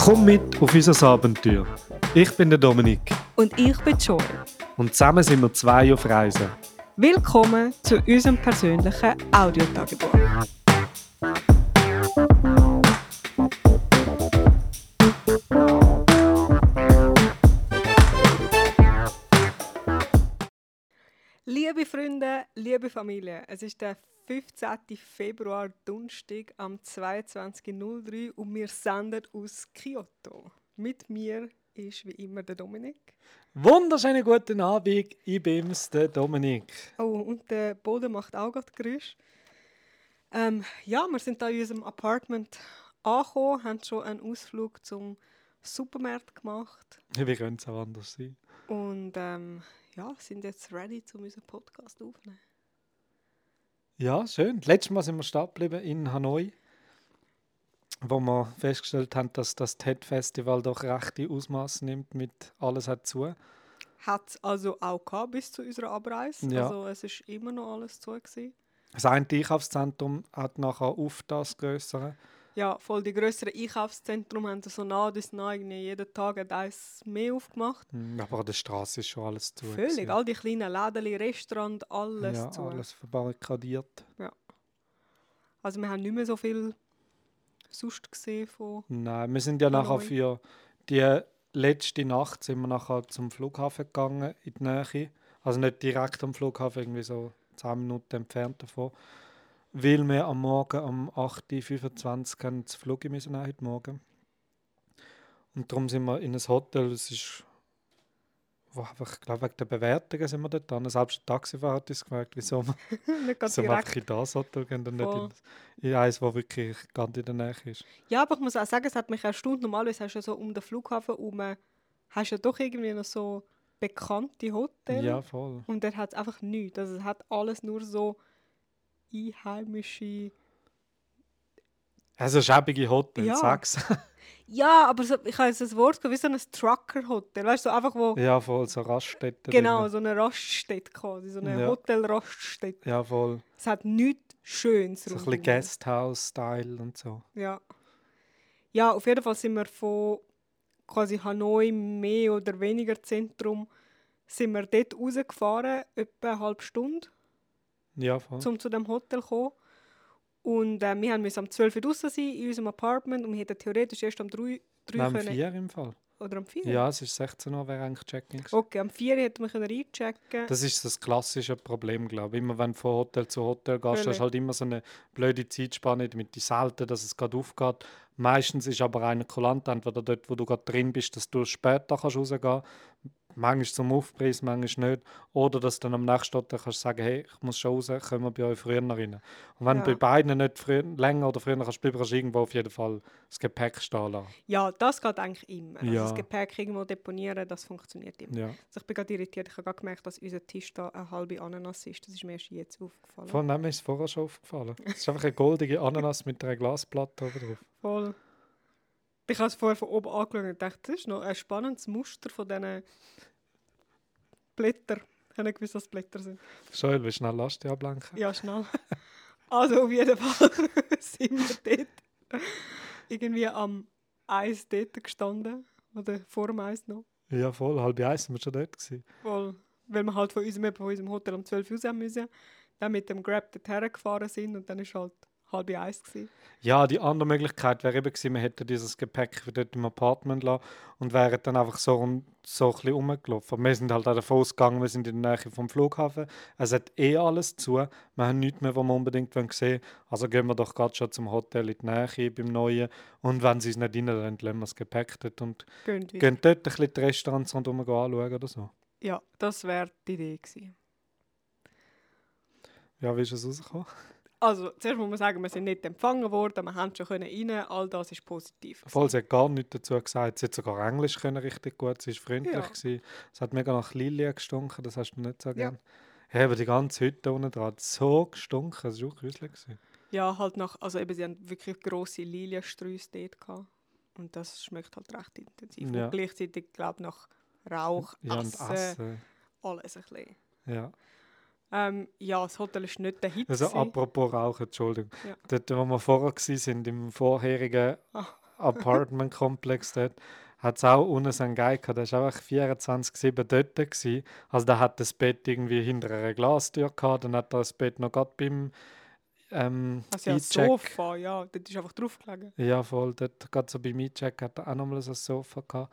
Komm mit auf unser Abenteuer. Ich bin der Dominik Und ich bin Joy. und zusammen sind wir zwei auf Reisen. Willkommen zu unserem persönlichen Audiotagebuch. Liebe Familie, es ist der 15. Februar, Donnerstag, am 22.03 und wir senden aus Kyoto. Mit mir ist wie immer der Dominik. Wunderschönen guten Abend, ich bin's, der Dominik. Oh, und der Boden macht auch gerade Geräusche. Ähm, ja, wir sind da in unserem Apartment angekommen, haben schon einen Ausflug zum Supermarkt gemacht Wie könnte es auch anders sein? und ähm, ja, sind jetzt ready, um unseren Podcast aufzunehmen. Ja, schön. Letztes Mal sind wir stehen geblieben in Hanoi, wo wir festgestellt haben, dass das TED-Festival doch rechte Ausmaße nimmt mit «Alles hat zu». Hat es also auch gehabt bis zu unserer Abreise. Ja. Also es ist immer noch alles zu. Gewesen. Das eine Einkaufszentrum hat nachher auf das Größere. Ja, voll die grösseren Einkaufszentren haben so nah bis nah irgendwie jeden Tag hat eins mehr aufgemacht. Hm, Aber an der Straße ist schon alles zu. Völlig, gewesen. all die kleinen Läden, Restaurants, alles ja, zu. alles verbarrikadiert. Also wir haben nicht mehr so viel sonst gesehen von... Nein, wir sind ja nachher für die letzte Nacht sind wir nachher zum Flughafen gegangen, in die Nähe. Also nicht direkt am Flughafen, irgendwie so 10 Minuten entfernt davon. Weil wir am Morgen um 8.25 Uhr haben das Flug müssen heute Morgen. Und darum sind wir in ein Hotel, es ist... Wo einfach, ich glaube, wegen der Bewertungen sind wir dort dran. Selbst der Taxifahrer hat uns gefragt, wieso wir, wieso wir einfach in das Hotel gehen und nicht in, in eins, das wirklich ganz in der Nähe ist. Ja, aber ich muss auch sagen, es hat mich erstaunt. Normalerweise hast du ja so um den Flughafen herum, hast du ja doch irgendwie noch so bekannte Hotels. Ja, voll. Und dort hat es einfach nichts. Also es hat alles nur so einheimische... Also schäbige Hotel, Ja. sag's. Ja, aber so, ich habe jetzt das Wort gehört, wie so ein Trucker-Hotel. Weißt du, so einfach wo... ja, voll, so Raststätten. Genau, drin. so eine Raststätte quasi. So eine Ja. Hotel-Raststätte. Ja, voll. Es hat nichts Schönes So ein bisschen Guesthouse-Style und so. Ja. Ja, auf jeden Fall sind wir von quasi Hanoi mehr oder weniger Zentrum sind wir dort rausgefahren, etwa eine halbe Stunde, Ja, voll. um zu dem Hotel zu kommen. Und äh, wir mussten am 12 Uhr draußen sein in unserem Apartment und wir hätten theoretisch erst am 3, 3 Nein, um können... vier im Fall. Oder am 4? Ja, es ist 16 Uhr, wäre eigentlich Check-in. gewesen. Okay, am 4 hätten wir können einchecken Das ist das klassische Problem, glaube ich. Immer wenn du von Hotel zu Hotel gehst, hast Völlig. du halt immer so eine blöde Zeitspanne, damit die selten, dass es gerade aufgeht. Meistens ist aber einer kulant, entweder dort, wo du gerade drin bist, dass du später kannst rausgehen kannst. Manchmal zum Aufpreis, manchmal nicht. Oder dass du dann am nächsten Hotel kannst sagen, hey, ich muss schon raus, können wir bei euch früher rein. Und wenn Ja. du bei beiden nicht früher, länger oder früher kannst bleiben, kannst du irgendwo auf jeden Fall das Gepäck stehen lassen. Ja, das geht eigentlich immer. Also Ja. das Gepäck irgendwo deponieren, das funktioniert immer. Ja. Also ich bin gerade irritiert, ich habe gerade gemerkt, dass unser Tisch da eine halbe Ananas ist. Das ist mir erst jetzt aufgefallen. Von dem ist es vorher schon aufgefallen. Es ist einfach eine goldige Ananas mit einer Glasplatte oben drauf. Voll. Ich habe es vorher von oben angeschaut und dachte, das ist noch ein spannendes Muster von diesen Blättern. Ich habe nicht gewusst, dass es Blätter sind. Joel, willst du schnell Last ablenken? Ja, schnell. Also auf jeden Fall sind wir dort irgendwie am Eis dort gestanden. Oder vor dem Eis noch. Ja, voll. Halb eins sind wir schon dort. Gewesen. Voll. Weil wir halt von unserem, von unserem Hotel um 12 Uhr raus müssen. Dann mit dem Grab dorthin gefahren sind und dann war halt halb eins. Gewesen. Ja, die andere Möglichkeit wäre eben gewesen, wir hätten dieses Gepäck dort im Apartment lassen und wären dann einfach so, so ein bisschen rumgelaufen. Aber Wir sind halt auch davon ausgegangen, wir sind in der Nähe vom Flughafen. Es hat eh alles zu. Wir haben nichts mehr, was wir unbedingt wollen sehen Also gehen wir doch gerade schon zum Hotel in die Nähe beim Neuen. Und wenn sie es nicht reinlassen, lassen wir das Gepäck dort und Gehen wir. gehen dort ein bisschen die Restaurants rundherum anschauen oder so. Ja, das wäre die Idee gewesen. Ja, wie ist es rausgekommen? Also, zuerst muss man sagen, wir sind nicht empfangen worden, wir haben schon können rein, all das ist positiv. Voll, sie hat gar nichts dazu gesagt. Sie hat sogar Englisch können richtig gut. Sie war freundlich. Ja. gewesen. Es hat mega nach Lilie gestunken, das hast du nicht so Ja. gern. Hey, aber die ganze Hütte unten dran hat so gestunken, das war auch gruselig. gewesen. Ja, halt nach, also eben, sie haben wirklich grosse Liliensträuße dort gehabt. Und das schmeckt halt recht intensiv. Ja. Und gleichzeitig, glaube ich, nach Rauch, Ja, und Essen, Essen. alles ein bisschen. Ja. Ähm, ja, das Hotel ist nicht der Hit. Also gewesen. apropos Rauchen, Entschuldigung. Ja. Dort, wo wir vorher waren, im vorherigen Ah. Apartment-Komplex dort, hat es auch unten so einen Guy gehabt, der war einfach 24-7 dort. Gewesen. Also der hat das Bett irgendwie hinter einer Glastür gehabt, dann hat er das Bett noch gerade beim ähm, also ja, Eincheck- Sofa, ja, dort ist einfach drauf gelegen. Ja, voll. Dort, gerade so beim Eincheck hat er auch nochmal so ein Sofa gehabt.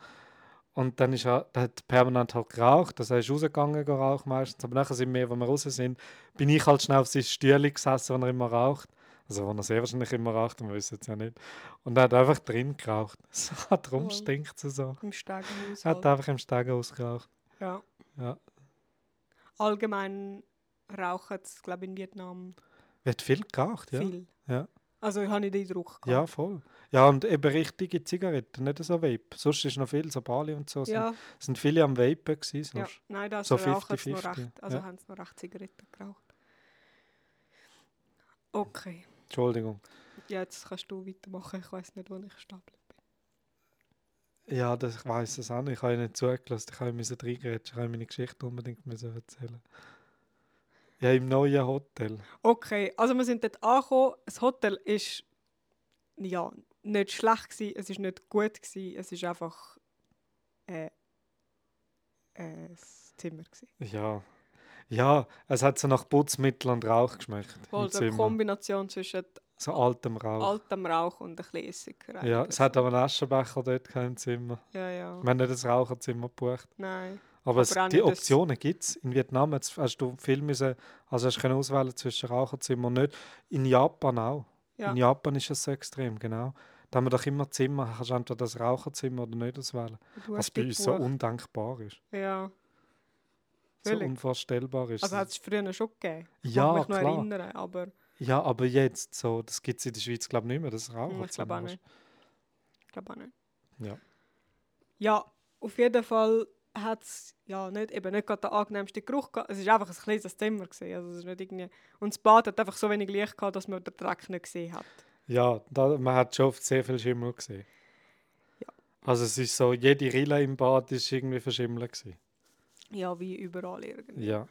Und dann ist er, der hat permanent halt geraucht. Also er ist rausgegangen geraucht meistens. Aber nachher sind wir, wenn wir raus sind, bin ich halt schnell auf sein Stühle gesessen, wenn er immer raucht. Also wenn er sehr wahrscheinlich immer raucht, wir wissen es ja nicht. Und er hat einfach drin geraucht. So, darum Voll. stinkt es so. Im Stegenhaus. Er hat einfach im Stegenhaus geraucht. ja. Ja. Allgemein rauchen es, glaube ich, in Vietnam Wird viel geraucht, ja. viel. Ja. Also ich habe nicht den Eindruck. Ja, voll. Ja, und eben richtige Zigaretten, nicht so Vape. Sonst ist noch viel, so Bali und so. Ja, sind viele am Vapen gewesen. ja. Nein, das so rauchen sie noch 50-50, recht. Also ja. haben sie noch recht Zigaretten geraucht. Okay. Entschuldigung. Ja, jetzt kannst du weitermachen. Ich weiß nicht, wo ich stapel. Ja, das, ich weiß es auch nicht. Ich habe nicht zugelassen. Ich habe müssen reingrätschen. Ich habe meine Geschichte unbedingt müssen erzählen. Ja, im neuen Hotel. Okay, also wir sind dort angekommen. Das Hotel ist ja nicht schlecht gewesen, es ist nicht gut gewesen, es ist einfach äh, äh, das Zimmer gewesen. Ja. Ja, es hat so nach Putzmittel und Rauch geschmeckt. im Voll so eine. Kombination zwischen So altem Rauch. altem Rauch und ein bisschen ja, es hat aber einen Aschenbecher dort im Zimmer. Ja, ja. Wir haben nicht das Raucherzimmer gebucht. Nein. Aber, es, Aber auch die Optionen gibt es. In Vietnam hast du viel müssen, also hast du auswählen zwischen Raucherzimmer und nicht. In Japan auch. Ja. In Japan ist es so extrem, genau. Da haben wir doch immer Zimmer, kannst du entweder das Raucherzimmer oder nicht auswählen. Was bei uns so undenkbar ist. Ja. So Völlig. unvorstellbar ist. Also hat es früher schon gegeben. Ich Ja, mag mich noch klar. erinnern, aber ja, aber jetzt so, das gibt es in der Schweiz glaube ich nicht mehr, das hm, ich glaube auch Raucherzimmer. nicht. Ich glaube auch nicht. Ja. Ja, auf jeden Fall hat es ja, nicht, eben nicht gerade den angenehmsten Geruch gehabt. Es war einfach ein kleines Zimmer. Gewesen. Also es ist nicht irgendwie... Und das Bad hat einfach so wenig Licht gehabt, dass man den Dreck nicht gesehen hat. Ja, da, man hat schon oft sehr viel Schimmel gesehen. Ja. Also es ist so, jede Rille im Bad ist irgendwie verschimmelt gewesen. Ja, wie überall irgendwie. Ja.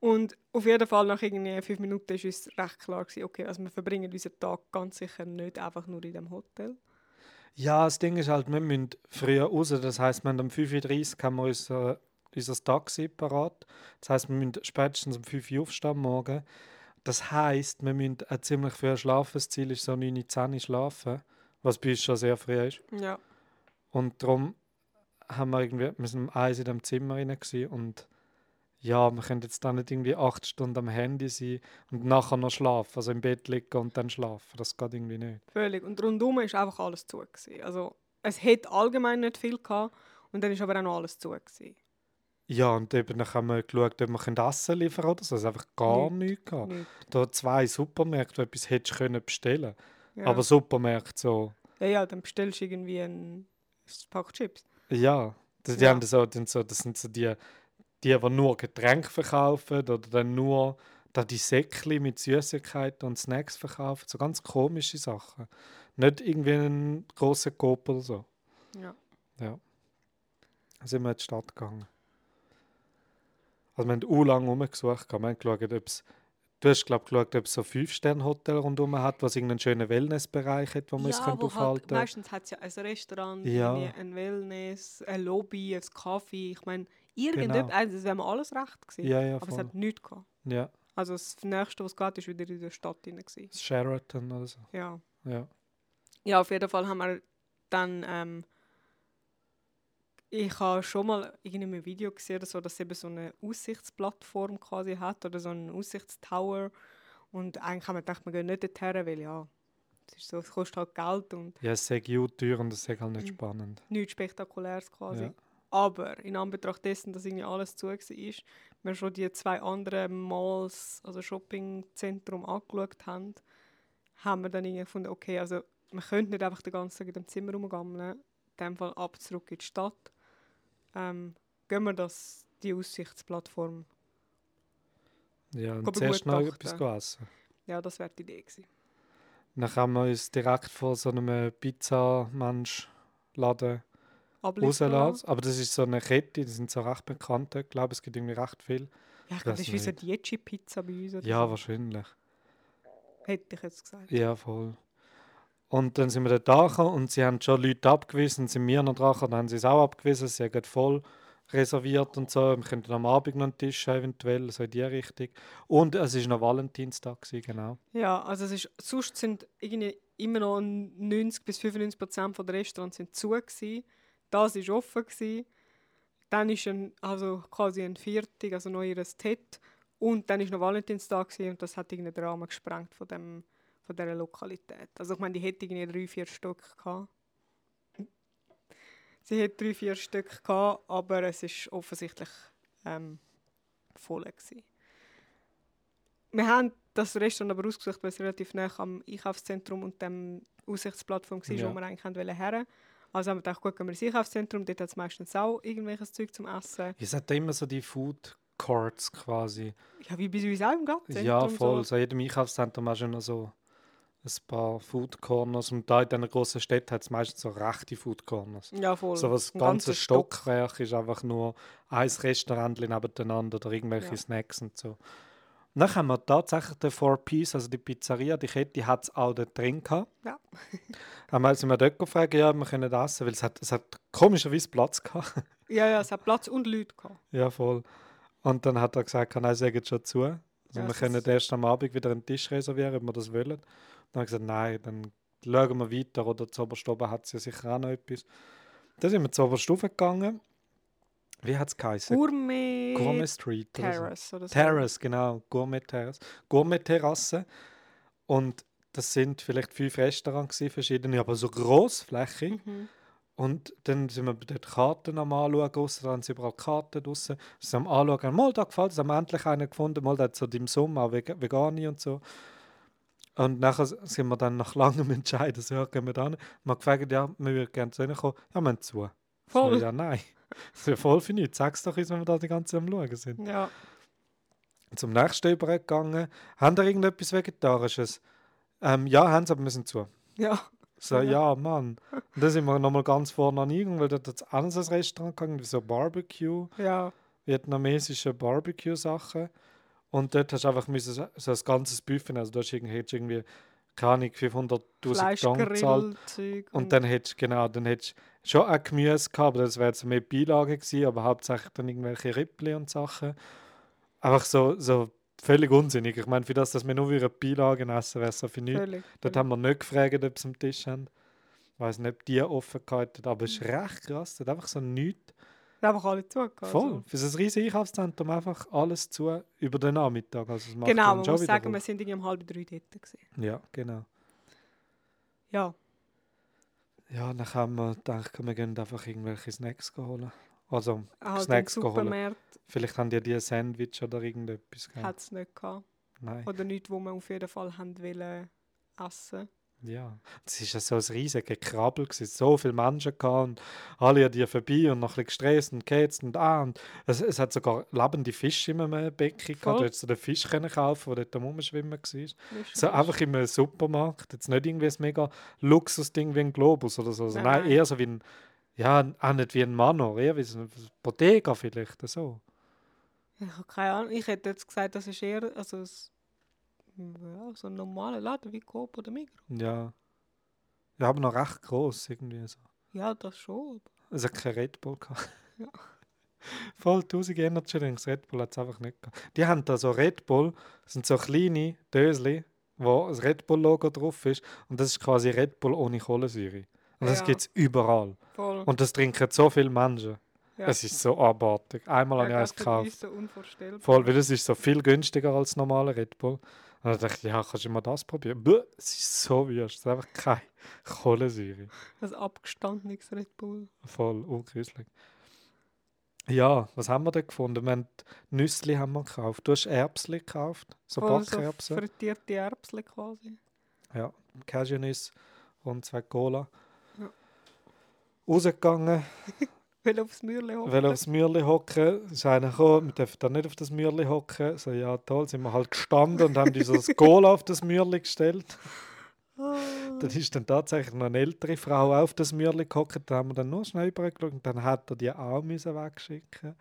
Und auf jeden Fall nach irgendwie fünf Minuten ist uns recht klar gewesen, okay, also wir verbringen unseren Tag ganz sicher nicht einfach nur in dem Hotel. Ja, das Ding ist halt, wir müssen früher raus. Das heisst, wir haben um 5.30 Uhr haben wir unser, unser Taxi parat. Das heisst, wir müssen spätestens um 5 Uhr aufstehen morgen. Das heisst, wir müssen auch ziemlich früh schlafen. Das Ziel ist so 9, 10 Uhr schlafen, was bei uns schon sehr früh ist. Ja. Und darum haben wir irgendwie, wir sind um 1 in dem Zimmer rein und ja, wir können jetzt da nicht irgendwie 8 Stunden am Handy sein und nachher noch schlafen, also im Bett liegen und dann schlafen. Das geht irgendwie nicht. Völlig. Und rundum ist einfach alles zu. Gewesen. Also es hätte allgemein nicht viel gehabt und dann ist aber auch noch alles zu. Gewesen. Ja, und eben dann haben wir geschaut, ob wir Essen liefern können oder so. Es hat einfach gar Nicht. nichts gehabt. Nicht. Da zwei Supermärkte, wo du etwas hättest können bestellen Ja. Aber Supermärkte so, ja, ja, dann bestellst du irgendwie ein, Pack Chips. ja. Die, die Ja. haben dann so, das sind so die, die, die nur Getränke verkaufen oder dann nur da die Säckchen mit Süßigkeiten und Snacks verkaufen. So ganz komische Sachen. Nicht irgendwie einen grossen Coop oder so. Ja. Ja. Dann sind wir in die Stadt gegangen. Also wir haben u lang rumgesucht. Wir haben geschaut, ob's, du hast glaube geschaut, ob es so 5-Sterne-Hotel rundherum hat, was irgendeinen schönen Wellnessbereich hat, wo man es ja, könnte wo halt, aufhalten meistens hat es ja ein Restaurant, Ja. ein Wellness, ein Lobby, ein Kaffee. Ich meine, Genau. irgendetwas, also das wäre alles recht gewesen. Ja, ja, aber es voll. hat nichts gehabt. Ja, Also das Nächste, was geht, ist wieder in der Stadt drin. Gewesen. das Sheraton oder so. Ja. Ja. ja, auf jeden Fall haben wir dann... Ähm, ich habe schon mal in einem Video gesehen, so, dass es eben so eine Aussichtsplattform quasi hat oder so einen Aussichtstower. Und eigentlich haben wir gedacht, wir gehen nicht dorthin, weil ja, es, ist so, es kostet halt Geld und Ja, es ist gut teuer und es ist halt nicht Mhm. spannend. nichts Spektakuläres quasi. Ja. Aber in Anbetracht dessen, dass irgendwie alles zu war, wir schon die zwei anderen Malls, also Shoppingzentrum angeschaut haben, haben wir dann irgendwie gefunden, okay, also wir können nicht einfach den ganzen Tag in dem Zimmer rumgammeln, in dem Fall ab zurück in die Stadt. Ähm, gehen wir das, die Aussichtsplattform. Ja, und wir zuerst noch etwas essen. Ja, das wäre die Idee gewesen. Dann haben wir uns direkt vor so einem Pizza-Mensch-Laden rauslassen. Aber das ist so eine Kette, die sind so recht bekannt. Ich glaube, es gibt irgendwie recht viel. Ja, ich glaube, das ist wie so die Dietschi-Pizza bei uns. Ja, so. wahrscheinlich. Hätte ich jetzt gesagt. Ja, voll. Und dann sind wir dort angekommen und sie haben schon Leute abgewiesen, sind wir noch dran gekommen, dann haben sie es auch abgewiesen, sie haben voll reserviert und so. Wir könnten am Abend noch einen Tisch haben, eventuell, so in die Richtung. Und es war noch Valentinstag, gewesen, genau. Ja, also es ist, sonst sind irgendwie immer noch 90 bis 95 Prozent der Restaurants sind zu gewesen. Das war offen gewesen. Dann ist ein, also quasi ein Viertag, also noch ihr Tet. Und dann ist noch Valentinstag gewesen und das hat irgendwie den Rahmen gesprengt von, dem, von dieser Lokalität. Also ich meine, die hätte irgendwie drei, vier Stück gehabt. Sie hat drei, vier Stück gehabt, aber es ist offensichtlich ähm, voll gewesen. Wir haben das Restaurant aber ausgesucht, weil es relativ nah am Einkaufszentrum und dem Aussichtsplattform war, Ja. wo wir eigentlich her. Also haben wir gedacht, gut, gehen wir ins Einkaufszentrum, dort hat es meistens auch irgendwelches Zeug zum Essen. Es hat immer so die Food Courts quasi. Ja, wie bei uns auch im Gartenzentrum. Ja, voll. So. So in jedem Einkaufszentrum hast du noch so ein paar Food Corners. Und da in diesen grossen Städten hat es meistens so rechte Food Corners. Ja, voll. So was Ein ganze Stock. Stockwerk ist einfach nur ein Restaurant nebeneinander oder irgendwelche Ja. Snacks und so. Dann haben wir tatsächlich den Four Piece, also die Pizzeria, die Kette, hat es auch dort drin gehabt. Ja. Haben wir wir dort gefragt, ja, wir können essen, weil es hat, es hat komischerweise Platz gehabt. Ja, ja, es hat Platz und Leute gehabt. ja, voll. Und dann hat er gesagt, nein, sagen schon zu. Also Ja, wir können erst am Abend wieder einen Tisch reservieren, ob wir das wollen. Dann habe ich gesagt, nein, dann schauen wir weiter. Oder zu oberst oben hat es ja sicher auch noch etwas. Dann sind wir zu oberst oben gegangen. Wie hat es geheißen? Gourmet, Gourmet Street. Terrace oder so. Terrace, genau. Gourmet Terrace. Gourmet Terrasse. Und das sind vielleicht fünf Restaurants, gewesen, verschiedene, aber so grossflächig. Mhm. Und dann sind wir dort Karten am Anschauen, draussen, da haben sie überall Karten draussen. Sie sind am Anschauen, mal, da gefällt es, haben wir endlich einen gefunden, mal, der hat so im Sommer auch Vega- Vegani und so. Und nachher sind wir dann nach langem Entscheiden, so, ja, gehen wir da hin. Wir haben gefragt, ja, wir würden gerne zu ihnen kommen. Ja, wir haben zu. Voll. So, ja, nein. Das ist ja voll für nichts. Sag's doch uns, wenn wir da die ganze Zeit am Schauen sind. Ja. Zum nächsten übergegangen. Haben ihr irgendetwas Vegetarisches? Ähm, ja, haben sie, aber wir sind zu. Ja. So, ja, Mann. Und dann sind wir nochmal ganz vorne an eingegangen, weil dort hat es ein Restaurant gegangen, wie so Barbecue, Ja. vietnamesische Barbecue-Sachen. Und dort hast du einfach müssen, so ein ganzes Buffet, also da hast du irgendwie, keine Ahnung, 500'000 Ton gezahlt. Und dann hättest du, genau, dann hättest schon auch Gemüse gehabt, aber das wäre jetzt mehr Beilage gewesen, aber hauptsächlich dann irgendwelche Rippli und Sachen. Einfach so, so völlig unsinnig. Ich meine, für das, dass wir nur wieder Beilagen essen, wäre es so für nichts. Völlig. Dort haben wir nicht gefragt, ob sie am Tisch haben. Ich weiß nicht, ob die offen gehalten haben, aber es ist recht krass. Dort einfach so nichts. Einfach alle zugehört. Voll. Für so ein riesiges Einkaufszentrum einfach alles zu über den Nachmittag. Also macht Genau, man muss sagen, wir sind irgendwie um halb drei dort. Gewesen. Ja, genau. Ja. Ja, dann haben wir gedacht, wir gehen einfach irgendwelche Snacks holen. Also, Also Snacks holen. Vielleicht haben die die ein Sandwich oder irgendetwas gehabt. hat es nicht gehabt. Nein. Oder nichts, wo wir auf jeden Fall haben wollen essen. Ja, es war ja so ein riesiges Krabbel, gewesen, so viele Menschen und alle an dir vorbei und noch ein bisschen gestresst und gehetzt und ah, und es, es hat sogar lebende Fische in einem Becken gehabt, du hättest so den Fisch können kaufen, der dort am Rumschwimmen war. So einfach in einem Supermarkt, jetzt nicht irgendwie ein mega Luxusding wie ein Globus oder so, also Nein, nein, nein. eher so wie ein, ja, auch nicht wie ein Manor, eher wie so ein Bottega vielleicht, so. Ich habe keine Ahnung. Ich hätte jetzt gesagt, das ist eher also es, ja, so ein normaler Laden wie Coop oder Migros. Ja. Ja, aber noch recht groß irgendwie so. Ja, das schon. Es hat kein Red Bull gehabt. Ja. Voll 1000 Energy Drinks, Red Bull hat es einfach nicht gehabt. Die haben da so Red Bull, das sind so kleine Dösli, wo das Red Bull Logo drauf ist und das ist quasi Red Bull ohne Kohlensäure. Und das Ja. gibt es überall. Voll. Und das trinken so viele Menschen. ja. Es ist so abartig. Einmal habe ich Ja, eins das gekauft. uns so unvorstellbar. Voll, weil das ist so viel günstiger als normale Red Bull. Und dann dachte ich, ja, kannst du mal das probieren? Bäh, es ist so wüst, es ist einfach keine Kohlensäure. Das abgestandenes Red Bull. Voll ungruselig. Ja, was haben wir denn gefunden? Wir haben Nüssli haben wir gekauft. Du hast Erbsli gekauft, so so Backerbsen. frittierte Erbsen quasi. ja, Cashewnüsse und zwei Cola. Ja. Rausgegangen, Will aufs Mürle hocken. will aufs Mürli hocken. Ist einer gekommen, wir dürfen da nicht auf das Mürli hocken. So, ja, toll, sind wir halt gestanden und haben dieses Cola auf das Mürli gestellt. Ah. Dann ist dann tatsächlich noch eine ältere Frau auf das Mürli gehockt. Da haben wir dann nur schnell übergeschaut und dann hat er die auch müssen wegschicken.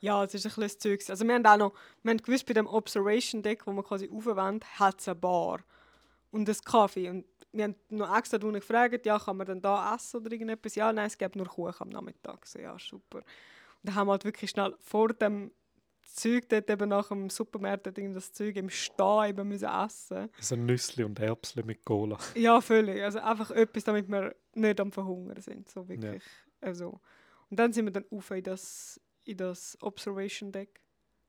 Ja, es ist ein bisschen das Zeug. gewesen. Also wir haben auch noch, wir haben gewusst, bei dem Observation Deck, wo man quasi aufwendet, hat es eine Bar und einen Kaffee. Und wir haben noch extra gefragt, ja, kann man denn da essen oder irgendetwas? Ja, nein, es gibt nur Kuchen am Nachmittag. So, ja, super. Und dann haben wir halt wirklich schnell vor dem Zeug dort eben nach dem Supermarkt dort das Zeug im Stehen eben müssen essen. So Nüssli und Erbsli mit Cola. Ja, völlig. Also einfach etwas, damit wir nicht am Verhungern sind. So wirklich. Also. Und dann sind wir dann auf in das, in das Observation Deck.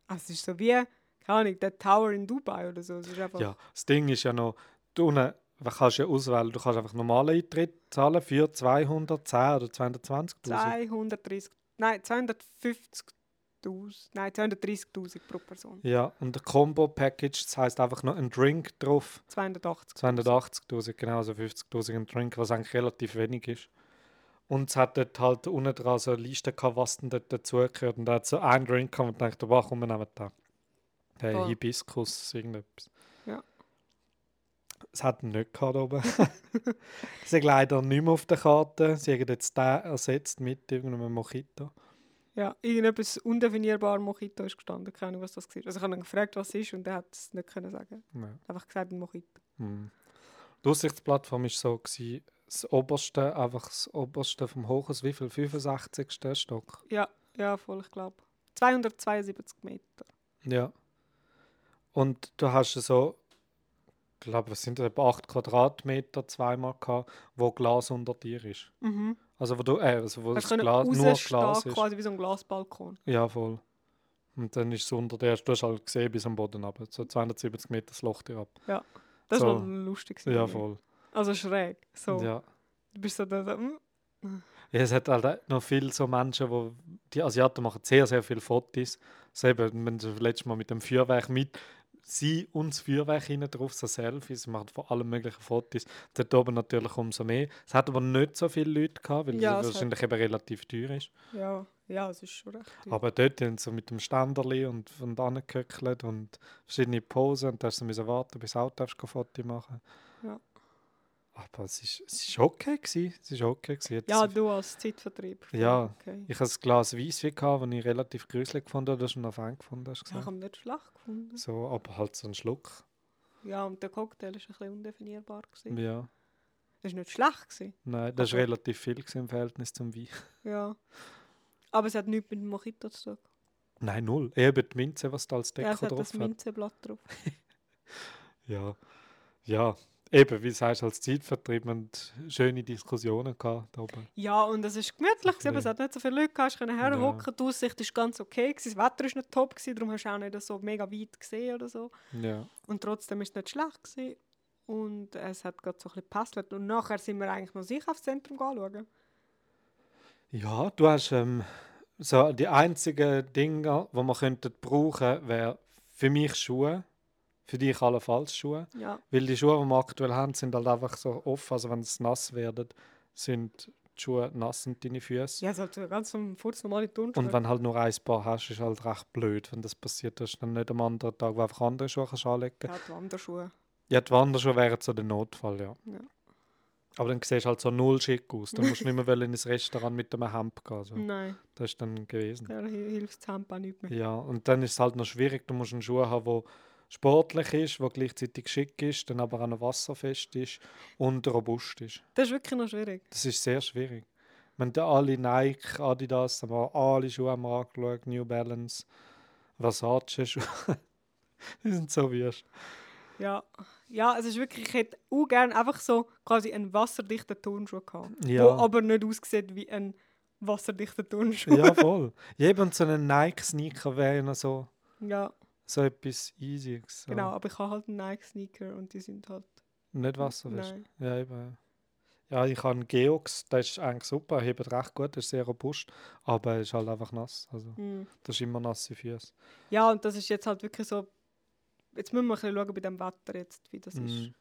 Also es ist so wie, keine Ahnung, der Tower in Dubai oder so. Es ist einfach, Ja, das Ding ist ja noch, unten du kannst ja auswählen, du kannst einfach normalen Eintritt zahlen für 210 oder 220'000. 230, nein, 250'000, nein, 230'000 pro Person. Ja, und der Combo-Package, das heisst einfach noch ein Drink drauf. 280. 280'000, genau, also 50'000 ein Drink, was eigentlich relativ wenig ist. Und es hat dort halt unten dran so eine Liste gehabt, was denn dort dazugehört. Und da hat so einen Drink gehabt und dachte, wow, komm, wir nehmen den. Der. Hibiskus, irgendetwas. Ja. Es hat ihn nicht gehabt oben. Sie sind leider nicht mehr auf der Karte. Sie haben jetzt den ersetzt mit irgendeinem Mojito. Ja, irgendetwas undefinierbar Mojito ist gestanden, keine Ahnung, was das war. Also ich habe ihn gefragt, was es ist und er hat es nicht können sagen. Ja. Einfach gesagt, ein Mojito. Hm. Die Aussichtsplattform war so, gewesen, das oberste, einfach das oberste vom Hochhaus, wie viel? 65. Stock. Ja, ja, voll, ich glaube. 272 Meter. Ja. Und du hast so, glaube, es sind etwa 8 Quadratmeter zweimal gehabt, wo Glas unter dir ist. Mhm. Also wo du, äh, also wo Du das Glas, nur Glas ist. quasi wie so ein Glasbalkon. Ja, voll. Und dann ist es unter dir, du hast halt gesehen bis am Boden ab. So 270 Meter das Loch dir ab. Das So. war lustig. Ja, voll. Also schräg. So. Ja. Du bist so da, so mm. Ja, es hat halt noch viele so Menschen, wo die Asiaten machen sehr, sehr viele Fotos. So eben, wenn du letztes Mal mit dem Feuerwerk mit sie und das Feuerwerk hinten drauf, so Selfies, sie machen von allen möglichen Fotos. Dort oben natürlich umso mehr. Es hat aber nicht so viele Leute gehabt, weil Ja, es es hat- wahrscheinlich eben relativ teuer ist. ja, ja, es ist schon recht. teuer. Aber dort haben sie so mit dem Ständerli und von da und verschiedene Posen und da hast du warten, bis du auch darfst ein Foto machen. Ja. Aber es ist, es ist okay gewesen. Es ist okay gewesen. Ja, du als Zeitvertrieb. Ja. Okay. Ich hatte ein Glas Weisswein, das ich relativ gruselig fand, oder schon auf einen gefunden hast. Ja, ich gesagt. habe ihn nicht schlecht gefunden. So, aber halt so ein Schluck. Ja, und der Cocktail war ein bisschen undefinierbar. Gewesen. Ja. Das war nicht schlecht. Gewesen. Nein, das war relativ viel im Verhältnis zum Wein. Ja. Aber es hat nichts mit dem Mojito zu tun. Nein, null. Eben die Minze, was da als Ja, Deko es hat drauf das hat. Minzeblatt drauf. Ja. Ja. Eben, wie du sagst, als Zeitvertrieb und schöne Diskussionen gehabt oben. Ja, und es ist gemütlich, gewesen, aber es hat nicht so viele Leute gehabt. Ich konnte Ja. herhocken, die Aussicht war ganz okay. Gewesen. Das Wetter war nicht top, gewesen, darum hast du auch nicht so mega weit gesehen oder so. Ja. Und trotzdem war es nicht schlecht. Gewesen. Und es hat gerade so ein bisschen gepasst. Und nachher sind wir eigentlich noch sicher aufs Zentrum anschauen. Ja, du hast ähm, so die einzigen Dinge, die man könnte brauchen, wäre für mich Schuhe, für dich allenfalls Schuhe, Ja, weil die Schuhe, die wir aktuell haben, sind halt einfach so offen, also wenn es nass wird, sind die Schuhe nass und deine Füße. ja es ist halt ganz normale Turnschuhe. Und wenn halt nur ein Paar hast, ist halt recht blöd, wenn das passiert, dass du dann nicht am anderen Tag wo einfach andere Schuhe kannst anlegen ja, die Wanderschuhe. Ja, die Wanderschuhe wären so der Notfall, ja. Ja. Aber dann siehst du halt so null schick aus. Du musst nicht mehr ins Restaurant mit einem Hemd gehen. So. Nein, Das ist dann gewesen. da hi- hilft das Hemd auch nicht mehr. Ja, und dann ist es halt noch schwierig. Du musst einen Schuh haben, der sportlich ist, der gleichzeitig schick ist, dann aber auch noch wasserfest ist und robust ist. Das ist wirklich noch schwierig. Das ist sehr schwierig. Haben da alle Nike, Adidas, haben wir alle Schuhe haben wir angeschaut, New Balance, Versace Schuhe. Die sind so wüst. Ja. ja, es ist wirklich, ich hätte auch gerne einfach so quasi einen wasserdichten Turnschuh gehabt. Ja. Wo aber nicht aussieht wie ein wasserdichter Turnschuh. Ja, voll. Eben so ein Nike-Sneaker wäre ja noch so, ja, so etwas easy. So. genau. Aber ich habe halt einen Nike-Sneaker und die sind halt... Nicht wasserfest. Nein. Ja, eben. Ja, ich habe einen Geox, der ist eigentlich super, er hebt recht gut, der ist sehr robust, aber er ist halt einfach nass. Also, mm. das ist immer nasse Füße. Ja, und das ist jetzt halt wirklich so... Jetzt müssen wir ein bisschen schauen bei dem Wetter jetzt, wie das ist. Mhm.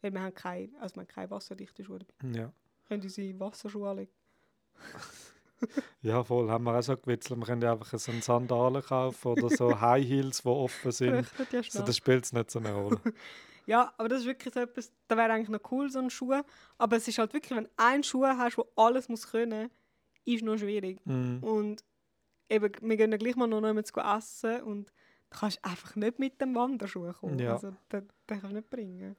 Weil wir haben keine, also wir haben keine wasserdichte Schuhe dabei. Ja. Können unsere Wasserschuhe anlegen? ja, voll, haben wir auch so gewitzelt. Wir können ja einfach so einen Sandalen kaufen oder so High Heels, die offen sind. Ja So, schnell. das spielt nicht so eine Rolle. Ja, aber das ist wirklich so etwas, da wäre eigentlich noch cool, so ein Schuh. Aber es ist halt wirklich, wenn du einen Schuh hast, der alles muss können, ist noch schwierig. Mhm. Und eben, wir gehen ja gleich mal noch jemanden zu essen und du kannst einfach nicht mit dem Wanderschuh kommen. Ja. Also, den, den kannst du nicht bringen.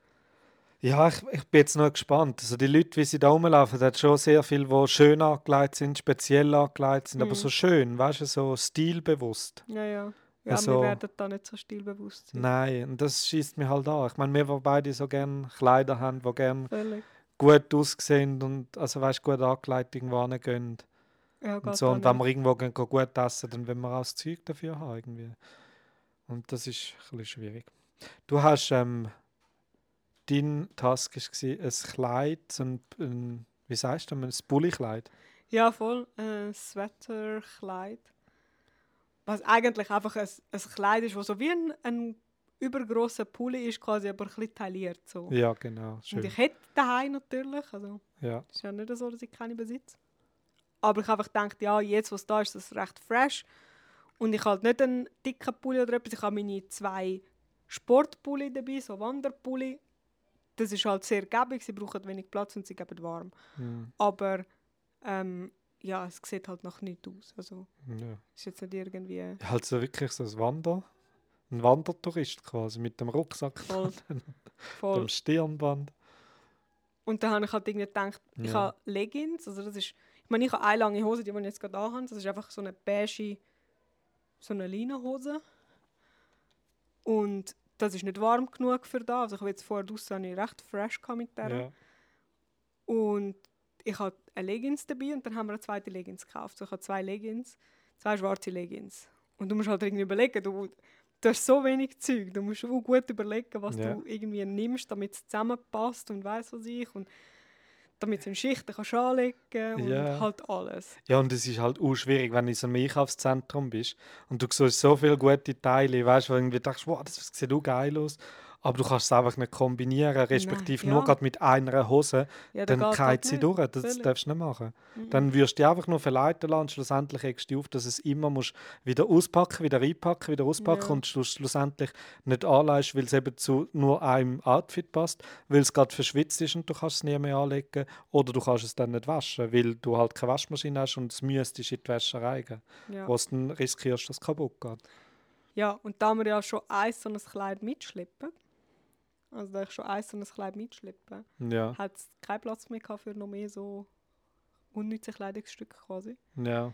Ja, ich, ich bin jetzt noch gespannt. Also die Leute, wie sie da rumlaufen, da hat schon sehr viele, die schön angelegt sind, speziell angelegt sind, aber Mhm. so schön, weißt du, so stilbewusst. Ja, ja. Ja, Also- wir werden da nicht so stilbewusst sein. Nein, und das schießt mir halt an. Ich meine, wir, die beide so gerne Kleider haben, die gerne Völlig. gut aussehen und also weißt, gut angelegt irgendwo hingehen. Ja, Und so, und wenn wir irgendwo gehen gut essen, dann wollen wir auch das Zeug dafür haben. Irgendwie. Und das ist ein bisschen schwierig. Du hast, ähm, dein Task war ein Kleid, ein, ein wie sagst du, ein Bullykleid. Ja, voll. Ein Sweaterkleid. Was eigentlich einfach ein, ein Kleid ist, das so wie ein, ein übergrosser Pulli ist, quasi aber ein bisschen tailliert. So. Ja, genau, schön. Und ich hätte daheim natürlich, also Ja, es ist ja nicht so, dass ich keine besitze. Aber ich einfach gedacht, ja, jetzt, was da ist, ist das recht fresh. Und ich halt nicht einen dicken Pulli oder etwas. Ich habe meine zwei Sportpulli dabei, so Wanderpulli. Das ist halt sehr gäbig, sie brauchen wenig Platz und sie geben warm. mm, Aber ähm, ja, es sieht halt noch nicht aus. Also ja. ist jetzt nicht irgendwie Ja, Halt so wirklich so ein Wander, ein Wandertourist quasi mit dem Rucksack, voll. dem voll. Stirnband. Und dann habe ich halt irgendwie gedacht, ich Ja. habe Leggings, also das ist, ich meine, ich habe eine lange Hose, die ich jetzt gerade anhabe, das ist einfach so eine beige, so eine Leinenhose. Und das ist nicht warm genug für da, also ich habe jetzt vorher ich recht fresh mit der. Ja. Und ich hatte eine Leggings dabei und dann haben wir eine zweite Leggings gekauft. So, ich habe zwei Leggings, zwei schwarze Leggings. Und du musst halt irgendwie überlegen, du, du hast so wenig Zeug, du musst auch gut überlegen, was Ja. du irgendwie nimmst, damit es zusammenpasst und weiss was ich und damit es in Schichten kannst anlegen und Ja. halt alles. Ja, und es ist halt auch schwierig, wenn du in so einem Einkaufszentrum bist und du siehst so viele gute Teile, weißt du, wo du irgendwie denkst, wow, das sieht auch geil aus, aber du kannst es einfach nicht kombinieren, respektive ja. nur gerade mit einer Hose, Ja, dann geht sie nicht. durch. Das Völlig. darfst du nicht machen. Mhm. Dann wirst du dich einfach nur verleiten lassen und schlussendlich regst du auf, dass es immer musst wieder auspacken, wieder einpacken, wieder auspacken Ja. und schluss, schlussendlich nicht anleihst, weil es eben zu nur einem Outfit passt, weil es gerade verschwitzt ist und du kannst es nie mehr anlegen oder du kannst es dann nicht waschen, weil du halt keine Waschmaschine hast und es müsstest in die Wäscherei gehen, ja. wo es dann riskierst, dass es kaputt geht. ja, und da wir ja schon eins so ein Kleid mitschleppen, also da ich schon eins so ein Kleid mitschleppen, Ja, hat es keinen Platz mehr gehabt für noch mehr so unnütze Kleidungsstücke quasi. ja,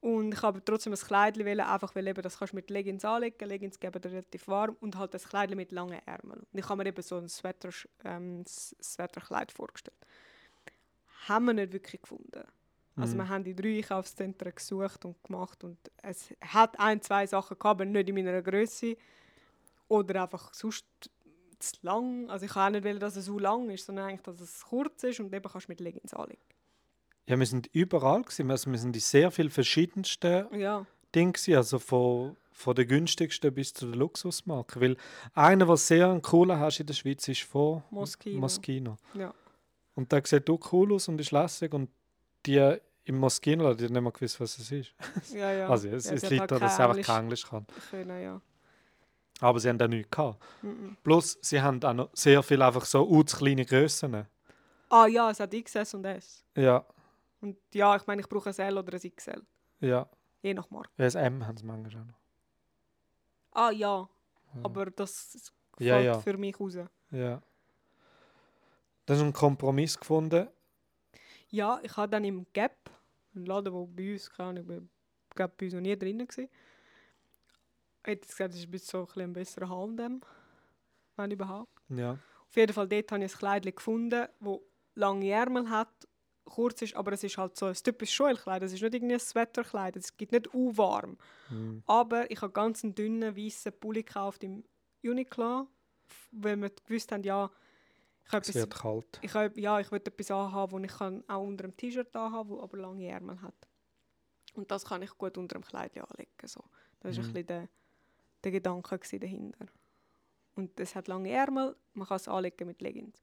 Und ich habe trotzdem ein Kleid wählen, einfach weil eben, das kannst du mit Leggings anlegen, Leggings geben dir relativ warm und halt ein Kleid mit langen Ärmeln. Und ich habe mir eben so ein Sweater, ähm, Sweaterkleid vorgestellt. Haben wir nicht wirklich gefunden. Also Mhm. wir haben die drei Einkaufszentren gesucht und gemacht und es hat ein, zwei Sachen gehabt, aber nicht in meiner Größe oder einfach sonst zu lang. Also ich kann auch nicht dass es so lang ist, sondern eigentlich, dass es kurz ist und eben kannst du mit Leggings anlegen. ja, wir sind überall gewesen, also wir sind in sehr vielen verschiedensten Ja, Ding, gewesen, also von, von der günstigsten bis zu der Luxusmarke. Weil einer, der sehr coolen hast in der Schweiz, ist von Moschino. Moschino. ja. Und der sieht auch cool aus und ist lässig. Und die im Moschino, die haben nicht mal gewusst, was es ist. Ja, ja. Also es, ja, es liegt halt daran, dass kein einfach Englisch kein Englisch kann. können, ja. Aber sie haben da nichts gehabt. Mhm. Plus, sie haben auch noch sehr viel einfach so uh, zu kleine Grössen. Ah ja, es hat XS und S. Ja, Und ja, ich meine, ich brauche ein L oder ein XL. ja. Je nach Marke. Ja, Das M haben sie manchmal auch noch. Ah ja, Ja. aber das Ja, fällt ja. für mich raus. Ja. Dann hast du einen Kompromiss gefunden. Ja, ich habe dann im Gap, ein Laden, der bei uns, keine Ahnung, ich glaube bei uns noch nie drin war, hätte ich gesagt, das ist ein bisschen so ein, bisschen ein besserer H&M, wenn überhaupt. Ja. Auf jeden Fall dort habe ich ein Kleid gefunden, das lange Ärmel hat, kurz ist, aber es ist halt so ein typisches Schulkleid. Es ist nicht irgendwie ein Sweaterkleid, es gibt nicht u warm. Mhm. Aber ich habe ganz einen dünnen, weißen Pulli gekauft im Uniqlo, weil wir gewusst haben, ja, ich habe Es etwas, wird kalt. ich habe, ja, ich will etwas anhaben, wo ich kann auch unter dem T-Shirt anhaben kann, das aber lange Ärmel hat. Und das kann ich gut unter dem Kleid anlegen. So. Das Mhm. ein bisschen der, der Gedanke dahinter. Und es hat lange Ärmel, man kann es anlegen mit Leggings.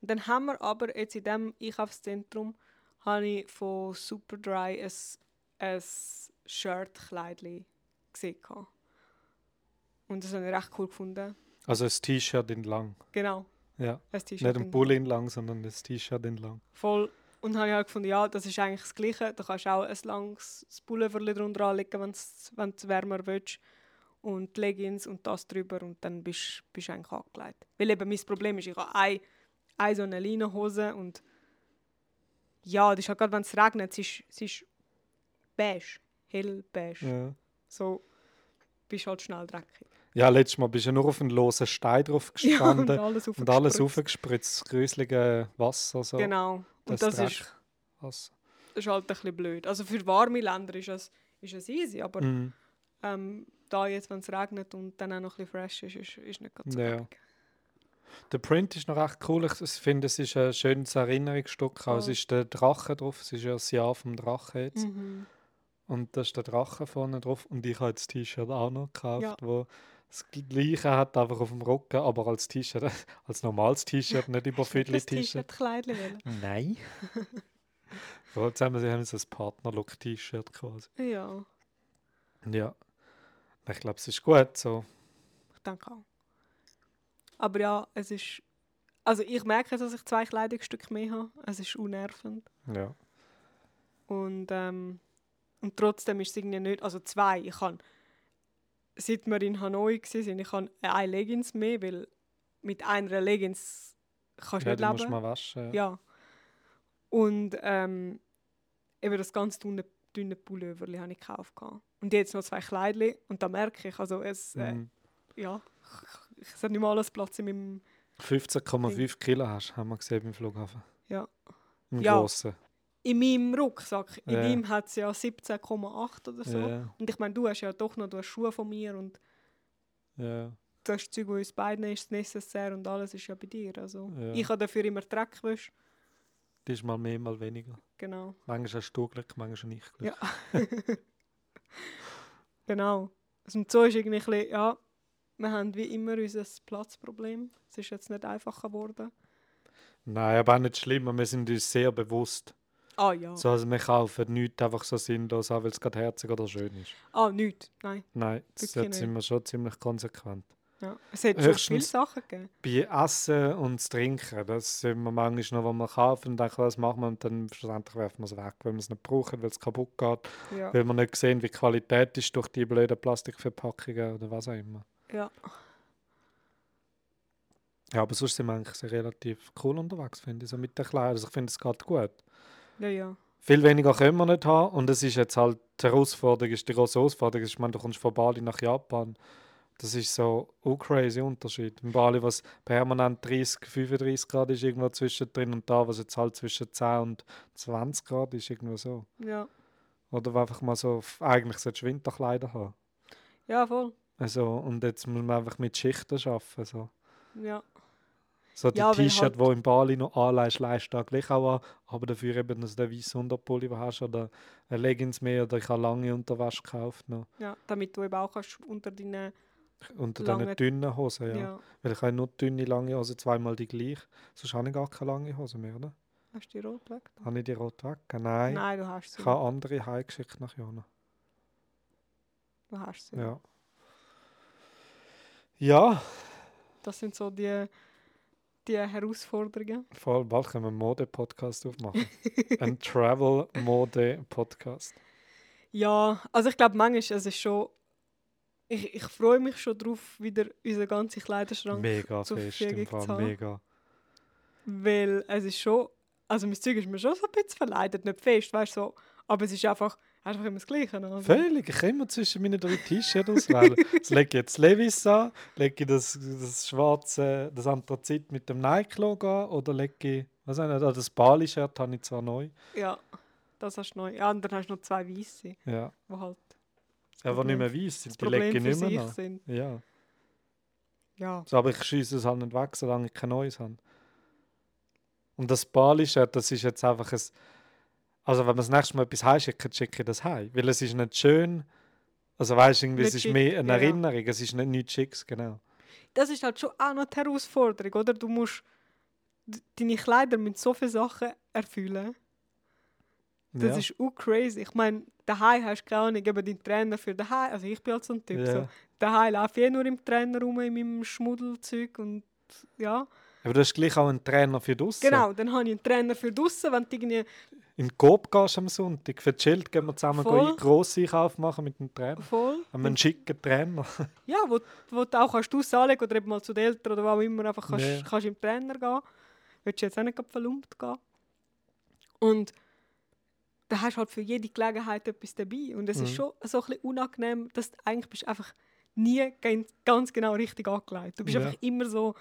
Und dann haben wir aber jetzt in diesem Einkaufszentrum habe ich von Superdry ein, ein Shirt-Kleidchen gesehen. Und das habe ich recht cool gefunden. Also ein T-Shirt in lang. Genau, Ja. ein T-Shirt. Nicht ein in- Pulli in lang, sondern ein T-Shirt in lang. Voll. Und habe ich halt gefunden, ja, das ist eigentlich das Gleiche. Da kannst du auch ein langes Pullover drunter anlegen, wenn du wärmer willst. Und Leggings und das drüber und dann bist du eigentlich angelegt. Weil eben mein Problem ist, ich habe eine, eine so eine Leinenhose und ja, das ist halt gerade, wenn es regnet, es ist, es ist beige, hellbeige. Ja. So bist du halt schnell dreckig. Ja, letztes Mal bist du nur auf einen losen Stein drauf gestanden ja, und alles und alles aufgespritzt, das grüselige Wasser. So. Genau. Und das, das ist, das ist halt ein bisschen blöd. Also für warme Länder ist es, ist es easy, aber mm. ähm, da jetzt, wenn es regnet und dann auch noch ein bisschen fresh ist, ist, ist nicht ganz so ja. Der Print ist noch recht cool. Ich finde, es ist ein schönes Erinnerungsstück. Oh. Es ist der Drache drauf. Es ist ja das Jahr vom Drache jetzt. Mhm. Und da ist der Drache vorne drauf. Und ich habe das T-Shirt auch noch gekauft, ja. wo das gleiche hat, einfach auf dem Rücken, aber als T-Shirt, als normales T-Shirt, nicht über Viertel-T-Shirt. Nein. Vor allem sie haben so ein Partnerlook-T-Shirt quasi. Ja. Ja. Ich glaube, es ist gut so. Ich denke auch. Aber ja, es ist. Also ich merke, dass ich zwei Kleidungsstücke mehr habe. Es ist unnervend. Ja. Und, ähm, und trotzdem ist es irgendwie nicht. Also zwei. Ich habe, seit wir in Hanoi waren, ich habe eine Leggings mehr, weil mit einer Leggings kannst du ja, nicht leben. Musst mal waschen. Ja. ja. Und ähm, eben das ganz dünne, dünne Pullover habe ich gekauft. Und jetzt noch zwei Kleidchen und da merke ich, also es, äh, mhm. ja, ich, ich habe nicht mal alles Platz in meinem... 15,5 Kilo hast, haben wir gesehen im Flughafen. Ja. Im ja. Grossen. In meinem Rucksack. In ja. meinem hat es ja 17,8 oder so. Ja. Und ich meine, du hast ja doch noch du hast Schuhe von mir und ja. du hast Zeug, wo uns beiden ist, necessaire und alles ist ja bei dir. Also, ja. Ich habe dafür immer Dreckwäsche. Das ist mal mehr, mal weniger. Genau. Manchmal hast du Glück, manchmal nicht Glück. Ja. genau. Also, und so ist irgendwie ein bisschen, ja, wir haben wie immer unser Platzproblem. Es ist jetzt nicht einfacher geworden. Nein, aber auch nicht schlimm. Wir sind uns sehr bewusst. Ah ja. So, also wir kaufen nichts einfach so sinnlos an, weil es gerade herzig oder schön ist. Ah, nichts? Nein. Nein, das sind wir schon ziemlich konsequent. Ja. Es hat schon viele Sachen gegeben. Bei Essen und Trinken, das sind wir manchmal noch, was wir kaufen und denken, was machen wir und dann schlussendlich werfen wir es weg, weil wir es nicht brauchen, weil es kaputt geht, ja. weil wir nicht sehen, wie die Qualität ist durch die blöden Plastikverpackungen oder was auch immer. Ja. Ja, aber sonst sind wir eigentlich relativ cool unterwegs, finde ich, so mit den Kleidern. Also ich finde, es geht gut. Ja, ja. Viel weniger können wir nicht haben und es ist jetzt halt, die Herausforderung ist die große Herausforderung. Ich meine, du kommst von Bali nach Japan das ist so ein crazy Unterschied. In Bali, was permanent 30, 35 Grad ist, irgendwo zwischendrin und da, was jetzt halt zwischen 10 und 20 Grad ist, irgendwo so. Ja. Oder einfach mal so, eigentlich solltest du Winterkleider haben. Ja, voll. Also, und jetzt muss man einfach mit Schichten arbeiten. So. Ja. So die ja, T-Shirt, halt... die in Bali noch anleihst, leist du gleich auch an, aber dafür eben dass du den weißen Unterpulli hast oder ein Leggings mehr oder ich habe lange Unterwäsche gekauft. Noch. Ja, damit du eben auch kannst unter deinen unter diesen dünnen Hosen, ja. ja. Weil ich habe nur dünne, lange Hosen, zweimal die gleiche. Sonst habe ich gar keine lange Hose mehr, oder? Hast du die rot weg? Habe ich die rot weg? Nein. Nein, du hast sie. Ich habe andere heimgeschickt nach Jona. Du hast sie. Ja. Ja. Das sind so die, die Herausforderungen. Vor allem bald können wir einen Mode-Podcast aufmachen. Ein Travel-Mode-Podcast. Ja, also ich glaube manchmal, es ist schon ich, ich freue mich schon darauf, wieder unseren ganzen Kleiderschrank mega zur fest, Verfügung zu haben. Mega. Weil es ist schon, also mein Zeug ist mir schon so ein bisschen verleidet, nicht fest, weißt du, so, aber es ist einfach, einfach immer das Gleiche. Also. Völlig, ich kann immer zwischen meinen drei T-Shirts auswählen. jetzt lege ich jetzt Levis an, lege ich das, das schwarze, das Anthrazit mit dem Nike-Logo an oder lege ich, was auch nicht, das Bali-Shirt habe ich zwar neu. Ja, das hast du neu. Ja, und dann hast du noch zwei weiße. Ja. Wo halt Einfach nicht mehr sind. Die legen nicht mehr nach. Sind. Ja. ja. So, aber ich schieße es halt nicht weg, solange ich kein neues habe. Und das Bali-Shirt, das ist jetzt einfach ein... Also wenn man das nächste Mal etwas heimschickt, schicke ich das heim. Weil es ist nicht schön... Also weißt du, irgendwie, es ist mehr eine ja, Erinnerung, es ist nicht nichts Schicks, genau. Das ist halt schon auch noch die Herausforderung, oder? Du musst... Deine Kleider mit so vielen Sachen erfüllen. Das ja. ist auch crazy. Ich meine, daheim hast du keine Ahnung, eben deinen Trainer für daheim. Also ich bin halt so ein Typ. Ja. So, daheim laufe ich eh nur im Trainer rum, in meinem Schmuddelzeug und ja. Aber du hast gleich auch einen Trainer für draussen. Genau, dann habe ich einen Trainer für draussen, wenn du irgendwie In den Coop gehst am Sonntag, für die Schild gehen wir zusammen Voll. einen grossen Einkauf machen mit dem Trainer. voll... Haben einen schicken Trainer. Ja, wo, wo du auch kannst Haus anlegen oder eben mal zu den Eltern oder wo auch immer einfach kannst, Nee. kannst im Trainer gehen. Willst du jetzt auch nicht verlumpt gehen. Und da hast du halt für jede Gelegenheit etwas dabei. Und es ist Mhm. schon so ein bisschen unangenehm, dass du eigentlich bist einfach nie ganz genau richtig angelegt. Du bist Ja. einfach immer so,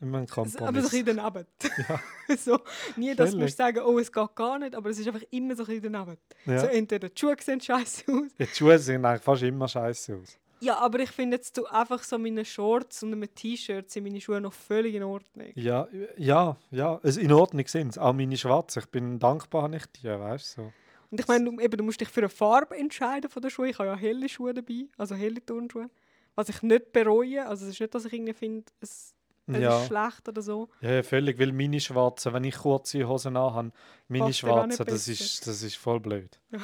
Immer ein so- aber so ein bisschen daneben. Ja. so, nie, dass musst sagen, oh, es geht gar nicht, aber es ist einfach immer so ein bisschen daneben. Ja. So, entweder die Schuhe sehen scheiße aus Ja, die Schuhe sehen eigentlich fast immer scheiße aus. Ja, aber ich finde jetzt du einfach so meine Shorts und einem T-Shirt sind meine Schuhe noch völlig in Ordnung. Ja, ja, ja. Also in Ordnung sind sie. Auch meine schwarzen. Ich bin dankbar, ich die, weißt du. So. Und ich meine, du, eben, du musst dich für eine Farbe entscheiden von der Schuhe. Ich habe ja helle Schuhe dabei, also helle Turnschuhe. Was ich nicht bereue. Also es ist nicht, dass ich irgendwie finde, es, es Ja. ist schlecht oder so. Ja, völlig, weil meine schwarzen, wenn ich kurze Hosen anhabe, meine nicht schwarzen, das ist, das ist voll blöd. Ja,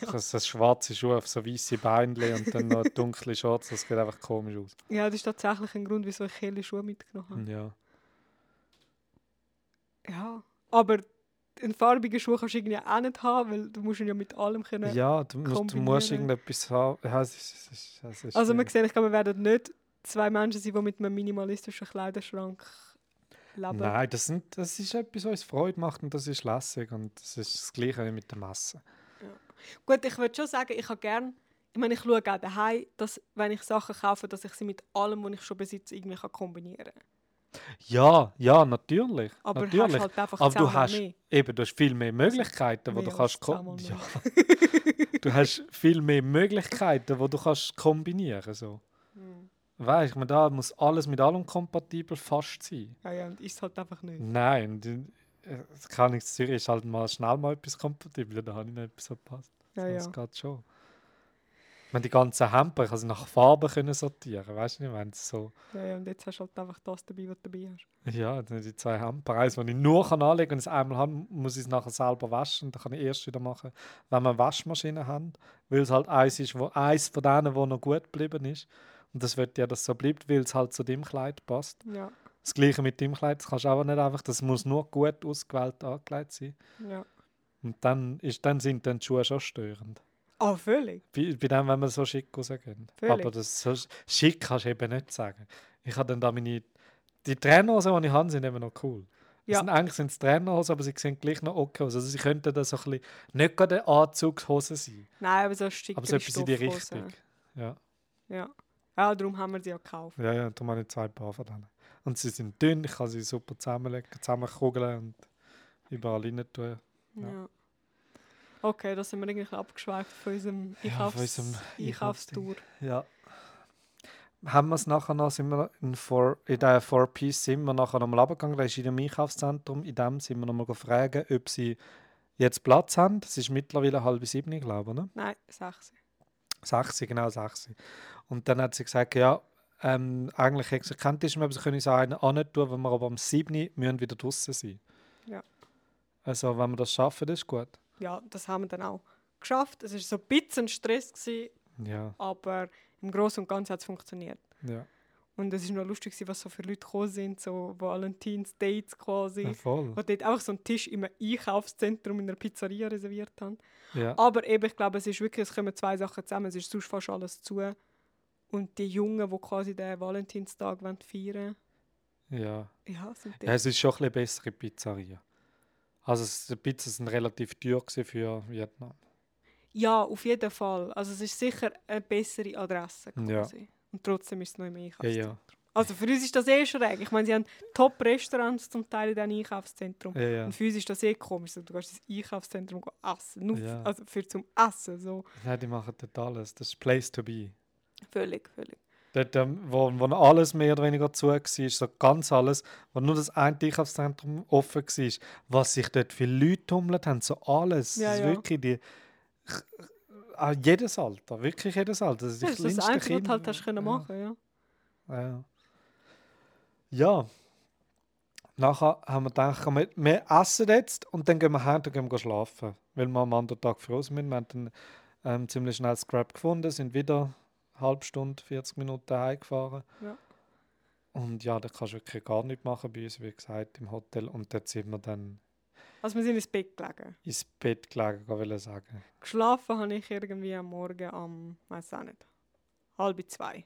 ja. Das, das schwarze Schuhe auf so weiße Beinchen und dann noch dunkle Shorts, das sieht einfach komisch aus. Ja, das ist tatsächlich ein Grund, wieso ich helle Schuhe mitgenommen habe. Ja. Ja, aber einen farbigen Schuh kannst du irgendwie auch nicht haben, weil du musst ihn ja mit allem können. Ja, du musst, du musst irgendetwas haben. Ja, es ist, es ist, ist Also man sieht, ich glaube, wir werden nicht zwei Menschen sein, die mit einem minimalistischen Kleiderschrank leben. Nein, das, sind, das ist etwas, was uns Freude macht und das ist lässig und das ist das Gleiche wie mit der Masse. Gut, ich würde schon sagen, ich habe gern, ich meine, ich schaue auch daheim, dass, wenn ich Sachen kaufe, dass ich sie mit allem, was ich schon besitze, irgendwie kann kombinieren kann. Ja, ja, natürlich. Aber natürlich. hast halt einfach Aber du hast, mehr. eben, du hast viel mehr Möglichkeiten, wo Mehr du kannst ja. Du hast viel mehr Möglichkeiten, wo du kannst kombinieren so. Hm. Weißt meine, da muss alles mit allem kompatibel fast sein. Ja, ja, und ist halt einfach nicht. Nein, das kann ich in Zürich ist halt mal schnell mal etwas kompatibel, da habe ich nicht etwas verpasst. Ja, Das ja. geht schon. Ich meine, die ganzen Hemper, sie nach Farben können sortieren, weißt du, ich meine, so, ja, ja, und jetzt hast du halt einfach das dabei, was du dabei hast. ja, die die zwei Hemper, eins, das ich nur kann anlegen kann, und es einmal habe, muss ich es nachher selber waschen, dann kann ich erst wieder machen, wenn wir eine Waschmaschine haben, weil es halt eins ist, wo, eins von denen, wo noch gut geblieben ist. Und das wird ja, dass es so bleibt, weil es halt zu dem Kleid passt. Ja, Das gleiche mit dem Kleid, das kannst du auch nicht einfach, das muss nur gut ausgewählt angelegt sein. ja. Und dann, ist, dann sind dann die Schuhe schon störend. Ah, völlig. Bei, bei dem, wenn man so schick rausgehen. Völlig. Aber das so sch- schick kannst du eben nicht sagen. Ich habe dann da meine... Die Trainerhosen, die ich habe, sind eben noch cool. Ja. Sind, eigentlich sind es Trainerhosen, aber sie sehen gleich noch okay aus. Also sie könnten da so ein bisschen... Nicht gerade eine Anzugshose sein, Nein, aber so stickere aber so etwas in die. Richtung. Ja. Ja. ja, darum haben wir sie ja gekauft. ja, ja, darum habe ich zwei Paar von denen. Und sie sind dünn, ich kann sie super zusammenlegen, zusammenkugeln und überall rein tun. Ja. Ja. Okay, da sind wir irgendwie abgeschweift von unserem Ja, Einkaufs unserem Einkaufstour. Ja. Haben wir es nachher noch, sind wir in, four, in der Four Piece sind wir nachher noch mal runtergegangen, da ist in dem Einkaufszentrum, in dem sind wir noch mal gefragt, ob sie jetzt Platz haben. Es ist mittlerweile halb sieben, glaube ich, ne? Nein, sechs. Sechs, genau sechs. Und dann hat sie gesagt, ja, ähm, eigentlich Tisch mehr, aber sie können uns auch einen tun, wenn wir aber am 7. müssen wieder draußen sein. Ja. Also, wenn wir das schaffen, das ist gut. Ja, das haben wir dann auch geschafft. Es war so ein bisschen Stress, gewesen, Ja, aber im Großen und Ganzen hat es funktioniert. ja. Und es war noch lustig, was so für Leute gekommen sind, so Valentins Dates quasi. ja voll. Die dort auch so einen Tisch im Einkaufszentrum in einer Pizzeria reserviert haben. Ja. Aber eben, ich glaube, es ist wirklich, es kommen zwei Sachen zusammen. Es ist sonst fast alles zu. Und die Jungen, die quasi den Valentinstag wollen feiern ja. ja, sind Ja, dort. es ist schon ein bisschen bessere Pizzeria. Also die Pizzen sind relativ teuer für Vietnam. Ja, auf jeden Fall. Also es ist sicher eine bessere Adresse Ja. quasi. Und trotzdem ist es noch im Ja, Einkaufszentrum. ja. Also für uns ist das eh schräg. Ich meine, sie haben Top-Restaurants zum Teil in diesem Einkaufszentrum. ja, ja. Und für uns ist das eh komisch. Du gehst ins Einkaufszentrum essen. Nur Ja. also für zum Essen. So. Nein, die machen dort alles. Das ist Place to be. Völlig, völlig. Dort, wo, wo alles mehr oder weniger zu war, so ganz alles, wo nur das eine Einkaufszentrum offen war, was sich dort viele Leute tummelt haben, so alles. Ja, das ist ja. wirklich die... Ah, jedes Alter, wirklich jedes Alter. Das, ist Das ist das Einzige, was du halt hast können Ja. machen ja. Ja. Ja. Nachher haben wir gedacht, wir, wir essen jetzt und dann gehen wir heim und gehen wir schlafen. Weil wir am anderen Tag früh sind. Wir haben dann ähm, ziemlich schnell Scrap gefunden, sind wieder halbe Stunde, 40 Minuten heimgefahren. Ja. Und ja, da kannst du wirklich gar nichts machen bei uns, wie gesagt, im Hotel. Und dort sind wir dann Also wir sind ins Bett gelegen. ins Bett gelegen, kann ich sagen. Geschlafen habe ich irgendwie am Morgen am, weiß auch nicht, halb zwei.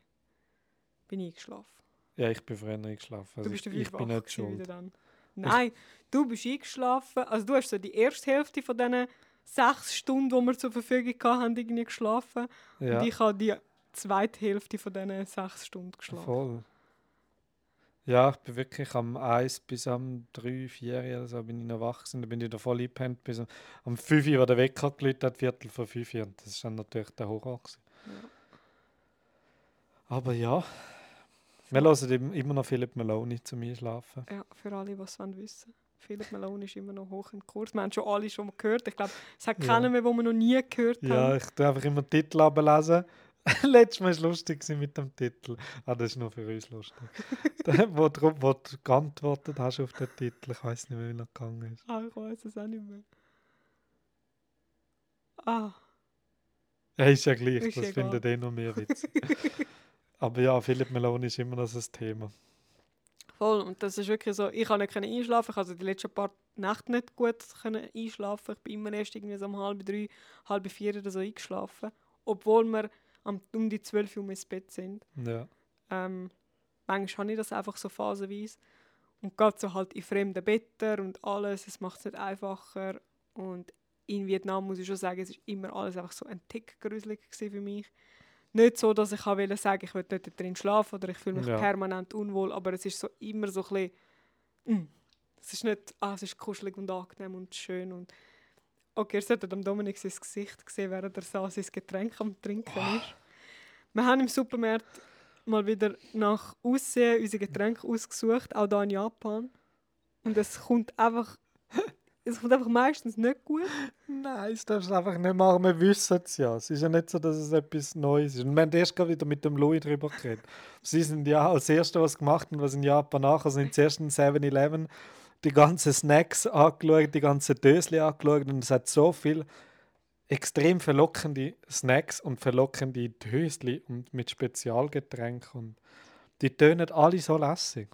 Bin ich geschlafen. Ja, ich bin früher eingeschlafen. Also du bist ich, ich bin nicht schuld. Nein, du bist eingeschlafen. Also du hast so die erste Hälfte von diesen sechs Stunden, die wir zur Verfügung hatten, irgendwie geschlafen. Ja, Und ich habe die zweite Hälfte von diesen sechs Stunden geschlafen. voll. Ja, ich bin wirklich am 1 bis am 3, 4 oder so bin ich noch wach gewesen. Dann bin ich wieder voll eingepennt bis am- am 5 Uhr, wo der Wecker geläutet hat, Viertel vor 5 Uhr. Und das ist dann natürlich der Horror gewesen. Ja. Aber ja, wir hören im- immer noch Philip Maloney zum Einschlafen. Ja, für alle, die es wissen wollen. Philipp Malone ist immer noch hoch im Kurs. Wir haben schon alle schon mal gehört. Ich glaube, es hat Ja. keinen mehr, den wir noch nie gehört Ja, haben. ich tue einfach immer den Titel ablesen. Letztes Mal war es lustig mit dem Titel. Ah, das ist nur für uns lustig. Der, wo, du, wo du geantwortet hast auf den Titel, ich weiß nicht mehr, wie er gegangen ist. Ah, ich weiß es auch nicht mehr. Ah, Ja, ist ja gleich, Ist das egal. findet eh noch mehr Witz. Aber ja, Philipp Meloni ist immer noch ein Thema. voll. Und das ist wirklich so, ich konnte nicht einschlafen. Ich konnte die letzten paar Nächte nicht gut können einschlafen. Ich bin immer erst irgendwie so um halb drei, halb vier oder so eingeschlafen. Obwohl wir am, um die zwölf Uhr ins Bett sind. Ja, Ähm, manchmal habe ich das einfach so phasenweise. Und gerade so halt in fremden Betten und alles, es macht es nicht einfacher. Und in Vietnam muss ich schon sagen, es ist immer alles einfach so ein Tick gruselig für mich. Nicht so, dass ich wollte sagen, ich will dort drin schlafen oder ich fühle mich Ja. permanent unwohl, aber es ist so immer so ein bisschen, mm. es ist nicht, ah, es ist kuschelig und angenehm und schön und okay, ihr solltet am Dominik sein Gesicht gesehen, während er so sein Getränk am Trinken ist. Wir haben im Supermarkt mal wieder nach Aussehen unsere Getränke ausgesucht, auch hier in Japan. Und es kommt einfach, es kommt einfach meistens nicht gut. Nein, das darfst du einfach nicht machen. Wir wissen es ja. Es ist ja nicht so, dass es etwas Neues ist. Und wir haben erst gerade wieder mit dem Louis darüber geredet. Sie sind ja als Erste, was gemacht haben, was in Japan nachher sind, zuerst in 7-Eleven die ganzen Snacks angeschaut, die ganzen Dösli angeschaut. Und es hat so viel extrem verlockende Snacks und verlockende Dösli und mit Spezialgetränken. Und die tönen alle so lässig.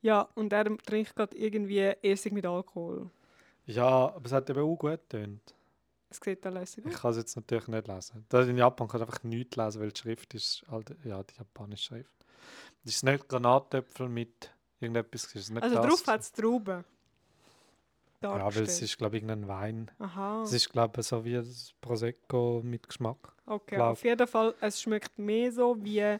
Ja, und er trinkt gerade irgendwie Essig mit Alkohol. Ja, aber es hat eben auch gut getönt. Es sieht auch lässig Ich aus. kann es jetzt natürlich nicht lesen. Da in Japan kann ich einfach nichts lesen, weil die Schrift ist halt, ja, die japanische Schrift. Das ist nicht Granatöpfel mit irgendetwas. Ist nicht Also das drauf hat es Trauben. Ja, aber es dargestellt. ist, glaube ich, irgendein Wein. Aha, Es ist, glaube ich, so wie das Prosecco mit Geschmack. okay. glaub- Auf jeden Fall, es schmeckt mehr so wie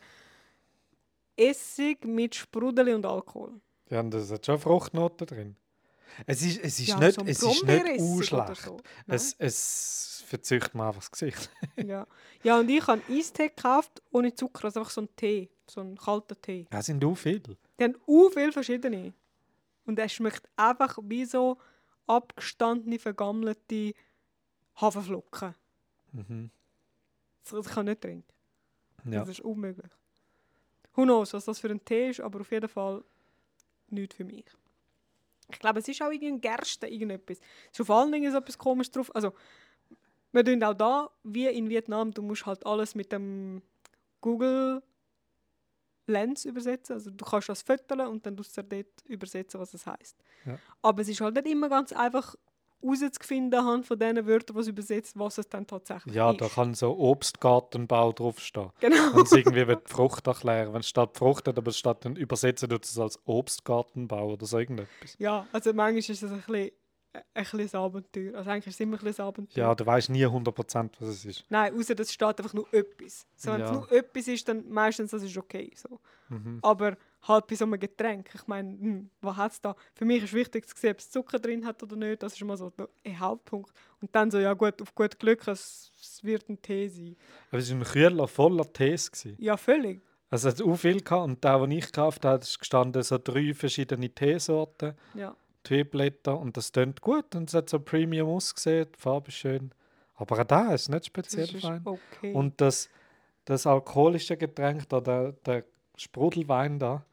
Essig mit Sprudel und Alkohol. Ja, und das hat schon Fruchtnoten drin. Es ist, es ist Ja, nicht, so ein es ist nicht unschlecht. so. Nein? Es, es verzeugt mir einfach das Gesicht. Ja. ja, und ich habe Eistee gekauft ohne Zucker, also einfach so einen Tee, so einen kalten Tee. Das sind auch viele. Die haben auch viele verschiedene. Und er schmeckt einfach wie so abgestandene, vergammelte Haferflocken. Mhm. Das kann ich nicht trinken. Ja. Das ist unmöglich. Who knows, was das für ein Tee ist, aber auf jeden Fall nichts für mich. Ich glaube, es ist auch irgendein Gerste, irgendetwas. Es ist auf allen Dingen so etwas komisch drauf. Also, wir tun auch da, wie in Vietnam, du musst halt alles mit dem Google Lens übersetzen. Also du kannst das föteln und dann tust du dort übersetzen, was es heißt. Ja. Aber es ist halt nicht immer ganz einfach herauszufinden anhand von diesen Wörtern, was übersetzt, was es dann tatsächlich ja, ist. da kann so Obstgartenbau draufstehen. Genau. Es irgendwie wird die Frucht erklären wenn es statt Frucht hat, aber es statt dann übersetzen tut es als Obstgartenbau oder so irgendetwas. Ja, also manchmal ist es ein bisschen, ein bisschen ein Abenteuer. Also eigentlich ist es immer ein ein Abenteuer. Ja, du weißt nie 100% was es ist. Nein, außer das steht einfach nur etwas. So, wenn es Ja. nur etwas ist, dann meistens das ist okay. So. Mhm. Aber halt bei so einem Getränk, ich meine, hm, was hat es da? Für mich ist wichtig zu sehen, ob es Zucker drin hat oder nicht. Das ist mal so ein Hauptpunkt. Und dann so, ja gut, auf gut Glück, es, es wird ein Tee sein. Aber es war ein Kühler voller Tees. Gewesen. Ja, völlig. Also es hat auch viel gehabt und der, den ich gekauft habe, ist gestanden so drei verschiedene Teesorten, Ja. Teeblätter und das tönt gut und es hat so Premium ausgesehen, die Farbe ist schön. Aber auch da ist nicht Das speziell ist fein. okay. Und das, das alkoholische Getränk, da, der, der Sprudelwein da,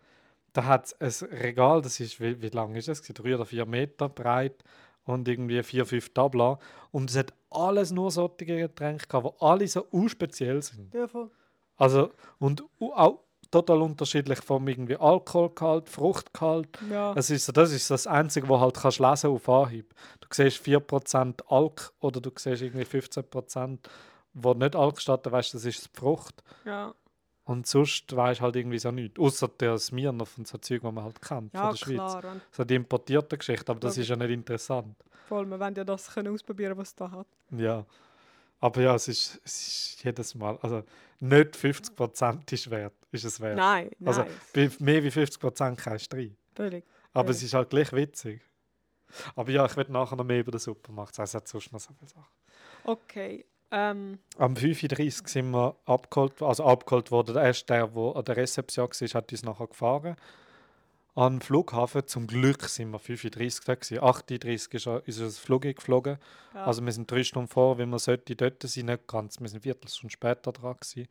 da hat es ein Regal, das ist, wie, wie lang ist es? gewesen? Drei oder vier Meter breit und irgendwie vier, fünf Tabla. Und es hat alles nur solche Getränke gehabt, die alle so unspeziell sind. ja, voll. Also, und auch total unterschiedlich vom irgendwie Alkoholgehalt, Fruchtgehalt. Ja. Es ist das ist das Einzige, wo halt kannst lesen auf Anhieb. Du siehst 4% Alk oder du siehst irgendwie 15%, wo nicht Alk steht, weißt du, das ist die Frucht. ja. Und sonst weißt du halt irgendwie so nichts. Außer der Smirnoff und so Zeug, die man halt kennt Ja, von der Schweiz. klar. Und So die importierte Geschichte, aber das Ja. ist ja nicht interessant. voll, wir wollen ja das können ausprobieren, was es da hat. Ja. Aber ja, es ist, es ist jedes Mal, also nicht 50% ist wert, ist es wert. Nein. Also, Bei mehr wie 50% kein Streit. völlig. Aber es ist halt gleich witzig. Aber ja, ich werde nachher noch mehr über den Supermarkt sagen. Es hat sonst noch so viele Sachen. Okay. Ähm, Am 5.30 Uhr sind wir abgeholt, also abgeholt worden. Der erste, der, der an der Rezeption war, hat uns nachher gefahren. An den Flughafen. Zum Glück sind wir 5.30 Uhr gewesen. 8.30 Uhr ist er- unser Flug geflogen. ja. Also wir sind drei Stunden vor, wie wir sollte dort sein, nicht ganz. Wir sind eine Viertelstunde später dran gewesen.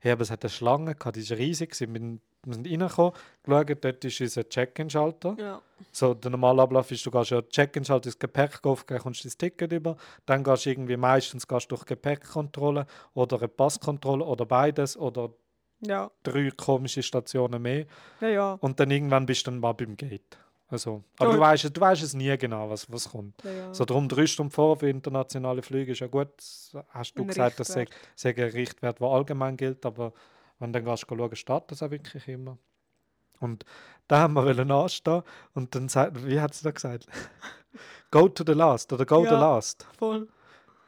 Hey, aber es hat eine Schlange gehabt, die ist riesig. gewesen. Wir sind- reingekommen, geschaut, dort ist unser Check-in-Schalter. ja. So, der normale Ablauf ist, du gehst ja Check-in, schaltest das Gepäck aufgeben, kommst dein Ticket über, dann gehst du irgendwie meistens gehst du durch Gepäckkontrolle oder eine Passkontrolle oder beides oder Ja. drei komische Stationen mehr Ja, ja. und dann irgendwann bist du dann mal beim Gate. Also, aber du weißt, es- du weißt es nie genau, was, was kommt. ja, ja. So darum drei Stunden vor für internationale Flüge ist ja gut. Hast du Ein gesagt, das sei, Richtwert. sei ein Richtwert, der allgemein gilt, aber wenn du dann gehst, schauen, steht das auch wirklich immer. Und da haben wir anstehen und dann sagt, wie hat sie da gesagt? go to the last oder go the Ja. last. Voll.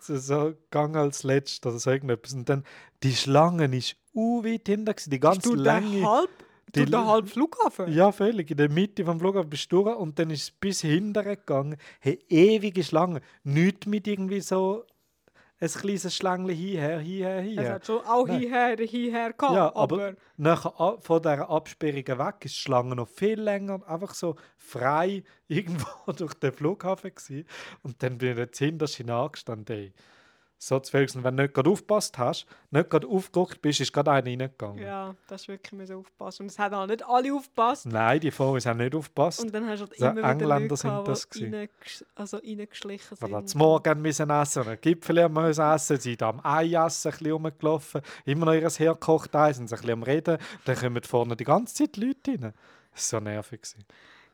So, so gang als letzt oder so irgendetwas. Und dann die Schlange ist u weit hinter, gewesen, die ganz du lange. halb, die du der L- halb Flughafen? Ja, völlig. In der Mitte vom Flughafen bist du durch und dann ist es bis hinten gegangen. Hey, ewige Schlange. Nicht mit irgendwie so ein kleines Schlängchen hierher, hierher, Es hierher. hat schon auch Nein. hierher, hierher gehabt, Ja, aber, aber nachher von dieser Absperrung weg ist die Schlange noch viel länger, einfach so frei irgendwo durch den Flughafen gewesen. Und dann bin ich jetzt hinterst hineingestanden. Ey. So zu viel. Und wenn du nicht gerade aufgepasst hast, nicht gerade aufgeguckt bist, ist gerade einer reingegangen. ja, das ist wirklich müssen aufpassen. Und es haben auch nicht alle aufgepasst. Nein, die Vorher haben nicht aufgepasst. Und dann hast du halt immer wieder Engländer Leute sind gehabt, das die reingesch- also reingeschlichen sind. haben zum Morgen müssen essen, einen Gipfel haben müssen essen, sind am Ei essen, ein bisschen rumgelaufen, immer noch ihr hergekocht Ei, sind sie ein bisschen am Reden, dann kommen vorne die ganze Zeit Leute rein. Das war so nervig. gewesen.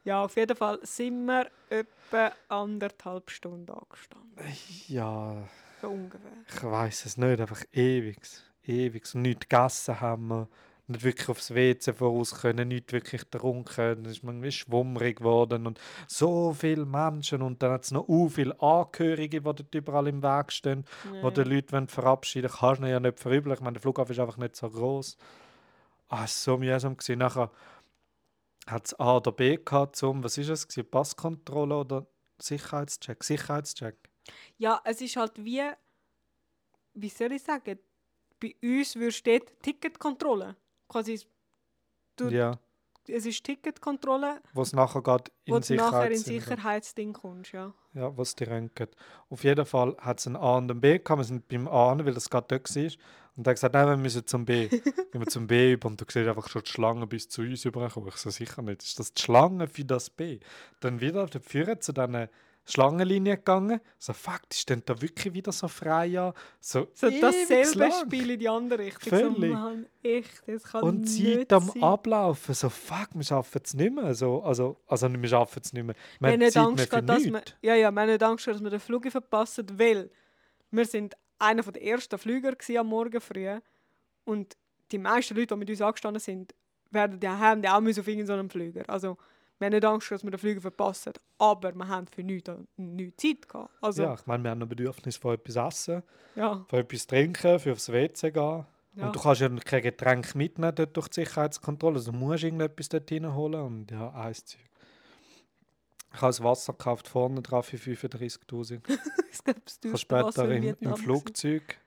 Ja, auf jeden Fall sind wir etwa anderthalb Stunden angestanden. Ja, So ungefähr. ich weiß es nicht, einfach ewig. Ewig. Und nichts gegessen haben wir, nicht wirklich aufs WC voraus können, nicht wirklich können. Es ist manchmal schwummrig geworden und so viele Menschen und dann hat es noch so viele Angehörige, die dort überall im Weg stehen. wo die. Leute verabschieden wollen, kannst du ja nicht verübeln. Ich meine, der Flughafen ist einfach nicht so groß. Ah, es war so mühsam. Gewesen. Nachher hat es A oder B gehabt, zum, was ist es, gewesen? Passkontrolle oder Sicherheitscheck? Sicherheitscheck. Ja, es ist halt wie, wie soll ich sagen, bei uns würde steht Ticketkontrolle. Quasi, Du- Ja, es ist Ticketkontrolle, wo es nachher geht in du nachher in Sicherheit Sicherheitsding kommst, ja. Ja, was die röntgen. Auf jeden Fall hat es ein A und ein B gehabt. Wir sind beim A, weil das gerade dort war. Und er hat gesagt, nein, wir müssen zum B. Gehen wir zum B über und du siehst einfach schon die Schlange bis zu uns überkommen. Ich so, sicher nicht. Ist das die Schlange für das B? Dann wieder dort führen zu diesen Schlangenlinie gegangen. So, fuck, die stehen da wirklich wieder so frei an. So, So dasselbe. Spiel in die andere Richtung. Völlig. So, Mann, echt, das kann Und Zeit am sein. Ablaufen. So, fuck, wir schaffen es nicht mehr. So, also, also, wir schaffen es nicht mehr. Wir haben nicht Angst, mehr dass wir, ja, ja, wir haben nicht Angst, dass wir den Flug verpassen, weil wir sind einer der ersten Flüger am Morgen früh und die meisten Leute, die mit uns angestanden sind, werden ja auch auf irgendeinem Flüger. Also wir haben nicht Angst, dass wir den Flüger verpassen, aber wir haben für nichts, nichts Zeit gehabt. Also, Ja, ich meine, wir haben ein Bedürfnis von etwas essen. ja, Von etwas trinken, für aufs WC gehen. ja. Und du kannst ja kein Getränk mitnehmen dort durch die Sicherheitskontrolle. Also du musst irgendetwas dort reinholen und ja, eins Zeug. Ich habe das Wasser gekauft, vorne drauf für 35'000. Ich glaube, das Ich teuerste später Wasser im, im gewesen. Flugzeug.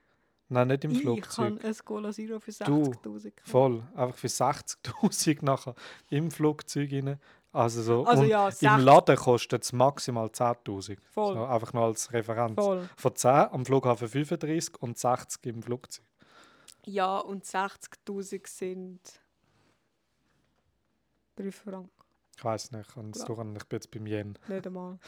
Nein, nicht im Ich Flugzeug. kann ein Cola Zero für Du, 60'000 gekauft. Voll. Einfach für 60'000 nachher im Flugzeug rein. Also, so. Also ja, im 60 Laden kostet es maximal 10'000. Voll. So, einfach nur als Referenz. Voll. Von 10 am Flughafen 35 und 60 im Flugzeug. Ja, und 60'000 sind 3 Franken. Ich weiß nicht, ich, kann es Ja. durch, ich bin jetzt beim Yen. Nicht einmal.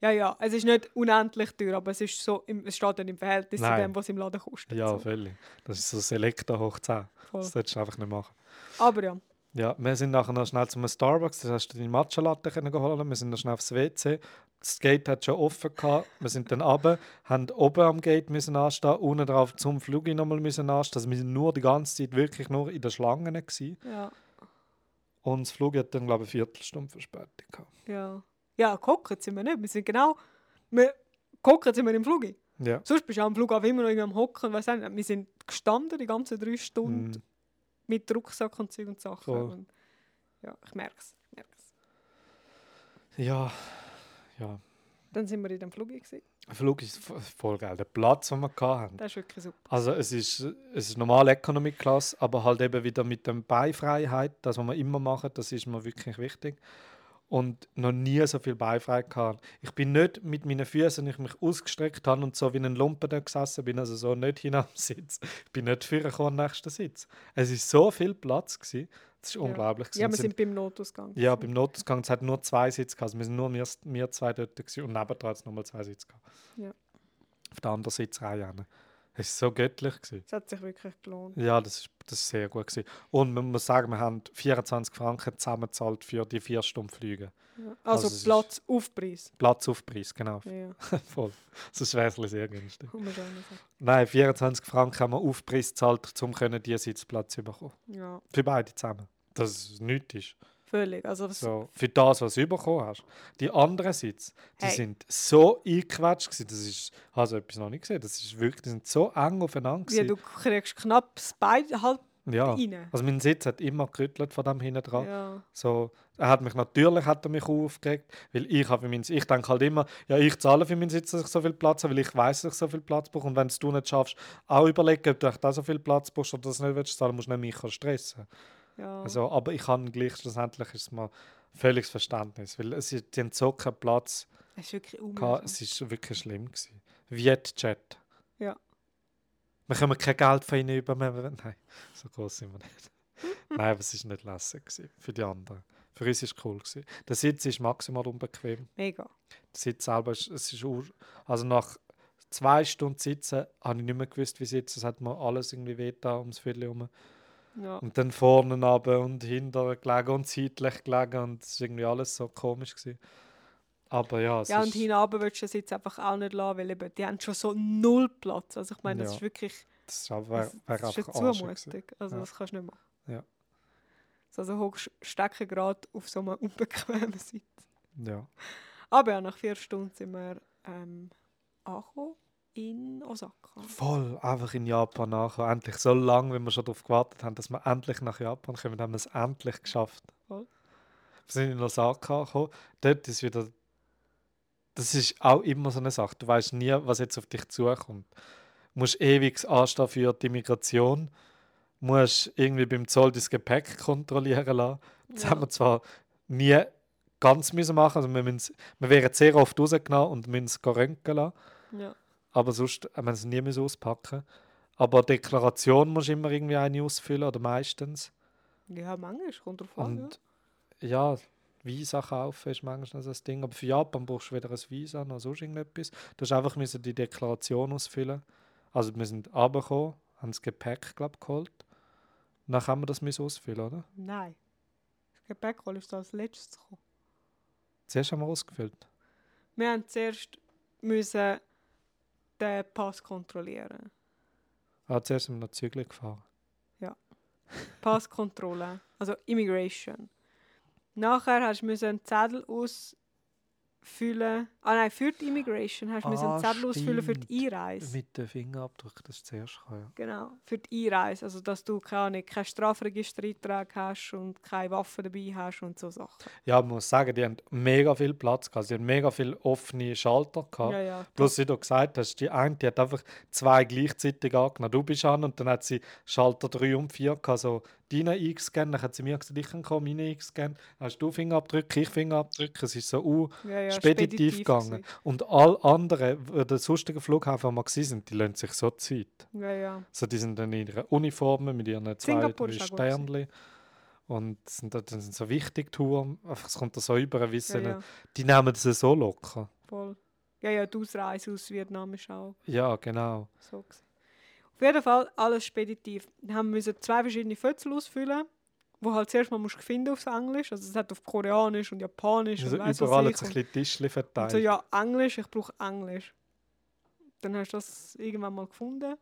Ja, ja, es ist nicht unendlich teuer, aber es, ist so im, es steht dann im Verhältnis zu Nein. dem, was im Laden kostet. Ja, so. völlig. Das ist so Selecta hoch 10. Voll. Das solltest du einfach nicht machen. Aber ja, Ja, wir sind nachher noch schnell zum Starbucks, da hast du deine Matcha-Latte können holen. Wir sind noch schnell aufs WC. Das Gate hat schon offen gehabt. Wir sind dann runter, haben oben am Gate müssen anstehen, unten drauf zum Flug nochmal müssen anstehen. Also wir sind nur die ganze Zeit wirklich nur in der Schlange gewesen. ja, Und das Flug hat dann, glaube ich, eine Viertelstunde Verspätung gehabt. ja. Ja, gucken sind wir nicht. Wir sind genau, wir gucken sind wir im Flug. Ja. Sonst bist du am Flughafen immer noch irgendwie am Hocken. Wir sind gestanden die ganzen drei Stunden Mm. Mit Rucksack und Zeug und Sachen. Voll. Und, ja, ich merke es. Ja. Ja. Dann sind wir in dem Flug. Gewesen. Der Flug ist voll geil. Der Platz, den wir hatten. Das ist wirklich super. Also es ist, es ist normal Economy Class, aber halt eben wieder mit der Beifreiheit, das, was wir immer machen, das ist mir wirklich wichtig. Und noch nie so viel Beifreiheit gehabt. Ich bin nicht mit meinen Füßen, ich mich ausgestreckt habe und so wie ein Lumpen da gesessen bin, also so nicht hin am Sitz. Ich bin nicht vorgekommen am nächsten Sitz. Es ist so viel Platz gewesen. Das ist Ja. unglaublich. Ja, wir gewesen. sind beim Notausgang. ja, beim Notausgang es hat nur zwei Sitze gehabt. Also wir sind nur wir, wir zwei dort gewesen und nebendran hat es nochmal zwei Sitze gehabt. Ja. Auf der anderen Sitzreihe. Es war so göttlich. Gewesen. Es hat sich wirklich gelohnt. Ja, das ist, das ist sehr gut. Gewesen. Und man muss sagen, wir haben 24 Franken zusammengezahlt für die vier Stunden Flüge. Ja. Also, Also Platz auf Preis. Platz auf Preis, genau. Ja, Voll. Sonst wäre es sehr günstig. Nein, 24 Franken haben wir auf Preis gezahlt, um diesen Sitzplatz zu bekommen. Ja, Für beide zusammen. Das ist nichts ist. Völlig. Also, So, für das, was du bekommen hast. Die anderen Sitze, die Hey. sind so eingequetscht. gewesen, Das ist, also etwas noch nicht gesehen. Das ist wirklich, die sind so eng aufeinander. ja, gewesen. du kriegst knapp das Bein halt ja. rein. Also mein Sitz hat immer gerüttelt von dem hinten dran. Ja. So, er hat mich natürlich hat er mich aufgeregt, weil ich habe für meinen, ich denke halt immer, ja ich zahle für meinen Sitz, dass ich so viel Platz habe, weil ich weiß, dass ich so viel Platz brauche und wenn es du nicht schaffst, auch überlegen, ob du auch so viel Platz brauchst oder das nicht willst zahlen, musst du nicht mich stressen. Ja. Also, aber ich habe gleich schlussendlich ist mir völliges Verständnis, weil es ist, die haben so keinen Platz, es ist wirklich unmöglich. es ist wirklich schlimm gewesen. Vietjet. Ja. Wir können kein Geld von ihnen übernehmen. Nein, so groß sind wir nicht. Nein, aber es war nicht lässig gewesen, für die anderen. Für uns war es cool. Gewesen. Der Sitz ist maximal unbequem. Mega. Der Sitz selber ist, es ist ur- also nach zwei Stunden Sitzen habe ich nicht mehr gewusst, wie sitzen. Es hat mir alles irgendwie wehgetan ums Viertel herum. Ja. Und dann vorne runter und hinten gelegen und seitlich gelegen und es war irgendwie alles so komisch. Gewesen. Aber ja, Ja, und hinab willst du das jetzt einfach auch nicht lassen, weil eben, die haben schon so null Platz. Also ich meine, das Ja. ist wirklich das ist auch- wär, das, wär das ist eine. Zumutung. Also Ja. das kannst du nicht machen. Ja. Also hoch stecken gerade auf so einem unbequemen Sitz. Ja. Aber ja, nach vier Stunden sind wir ähm, angekommen in Osaka. Voll, einfach in Japan nachher. Endlich so lange, wenn wir schon darauf gewartet haben, dass wir endlich nach Japan kommen, haben wir es endlich geschafft. Voll. Wir sind in Osaka gekommen. Dort ist wieder. Das ist auch immer so eine Sache. Du weißt nie, was jetzt auf dich zukommt. Du musst ewig anstehen für die Immigration. Du musst irgendwie beim Zoll dein Gepäck kontrollieren lassen. Das Ja. haben wir zwar nie ganz müssen machen. Also wir, müssen, wir wären sehr oft rausgenommen und müssen es röntgen lassen. Ja. Aber sonst haben wir es nie mehr auspacken. Aber Deklaration musst du immer irgendwie eine ausfüllen, oder meistens. ja, manchmal kommt drauf an. Und ja, Visa kaufen ist manchmal so ein Ding. Aber für Japan brauchst du weder ein Visa noch sonst irgendetwas. Du hast einfach müssen die Deklaration ausfüllen. Also wir sind runtergekommen, haben das Gepäck, glaube geholt. Und dann haben wir das müssen ausfüllen, oder? Nein. Das Gepäckroll ist da als letztes gekommen. Zuerst haben wir ausgefüllt. Wir haben zuerst müssen den Pass kontrollieren. Ah, zuerst sind wir noch Zügel gefahren. Passkontrolle, also Immigration. Nachher hast du einen Zettel ausfüllen. Ah nein, für die Immigration hast du Ah, Zettel ausfüllen für die. Einreise. Mit dem Fingerabdruck, das zuerst gekommen, ja. Genau, für die Einreise. Also dass du keine, keinen Strafregistereintrag hast und keine Waffe dabei hast und so Sachen. Ja, man muss sagen, die haben mega viel Platz gehabt. Sie haben mega viele offene Schalter gehabt. Ja, ja. Plus, wie du gesagt hast, die eine die hat einfach zwei gleichzeitig angenommen. Du bist an und dann hat sie Schalter 3 und 4 gehabt, so deine eingescannt. Dann hat sie mir gesagt, ich kann kommen, meine eingescannt. Hast du Fingerabdrücke, ich Fingerabdrücke. Es ist so uh, ja, ja, speditiv gegangen. gewesen. Und alle anderen, äh, der sonstigen Flughafen, wir waren, die lassen sich so Zeit. Ja, ja. So, die sind dann in ihren Uniformen mit ihren zwei drei Sternchen. Und sind, dann sind so wichtig Touren. Einfach, es kommt da so über, wie ja, ja. die nehmen das so locker. Voll. Ja, ja, die Ausreise aus Vietnam ist auch Ja, genau. so. Gewesen. Auf jeden Fall alles speditiv. Wir haben müssen zwei verschiedene Fötzel ausfüllen, wo halt zuerst mal musst du finden auf Englisch. Also es hat auf Koreanisch und Japanisch Also und weiss überall hat ich. sich ein bisschen Und verteilt. so, ja, Englisch, ich brauche Englisch. Dann hast du das irgendwann mal gefunden.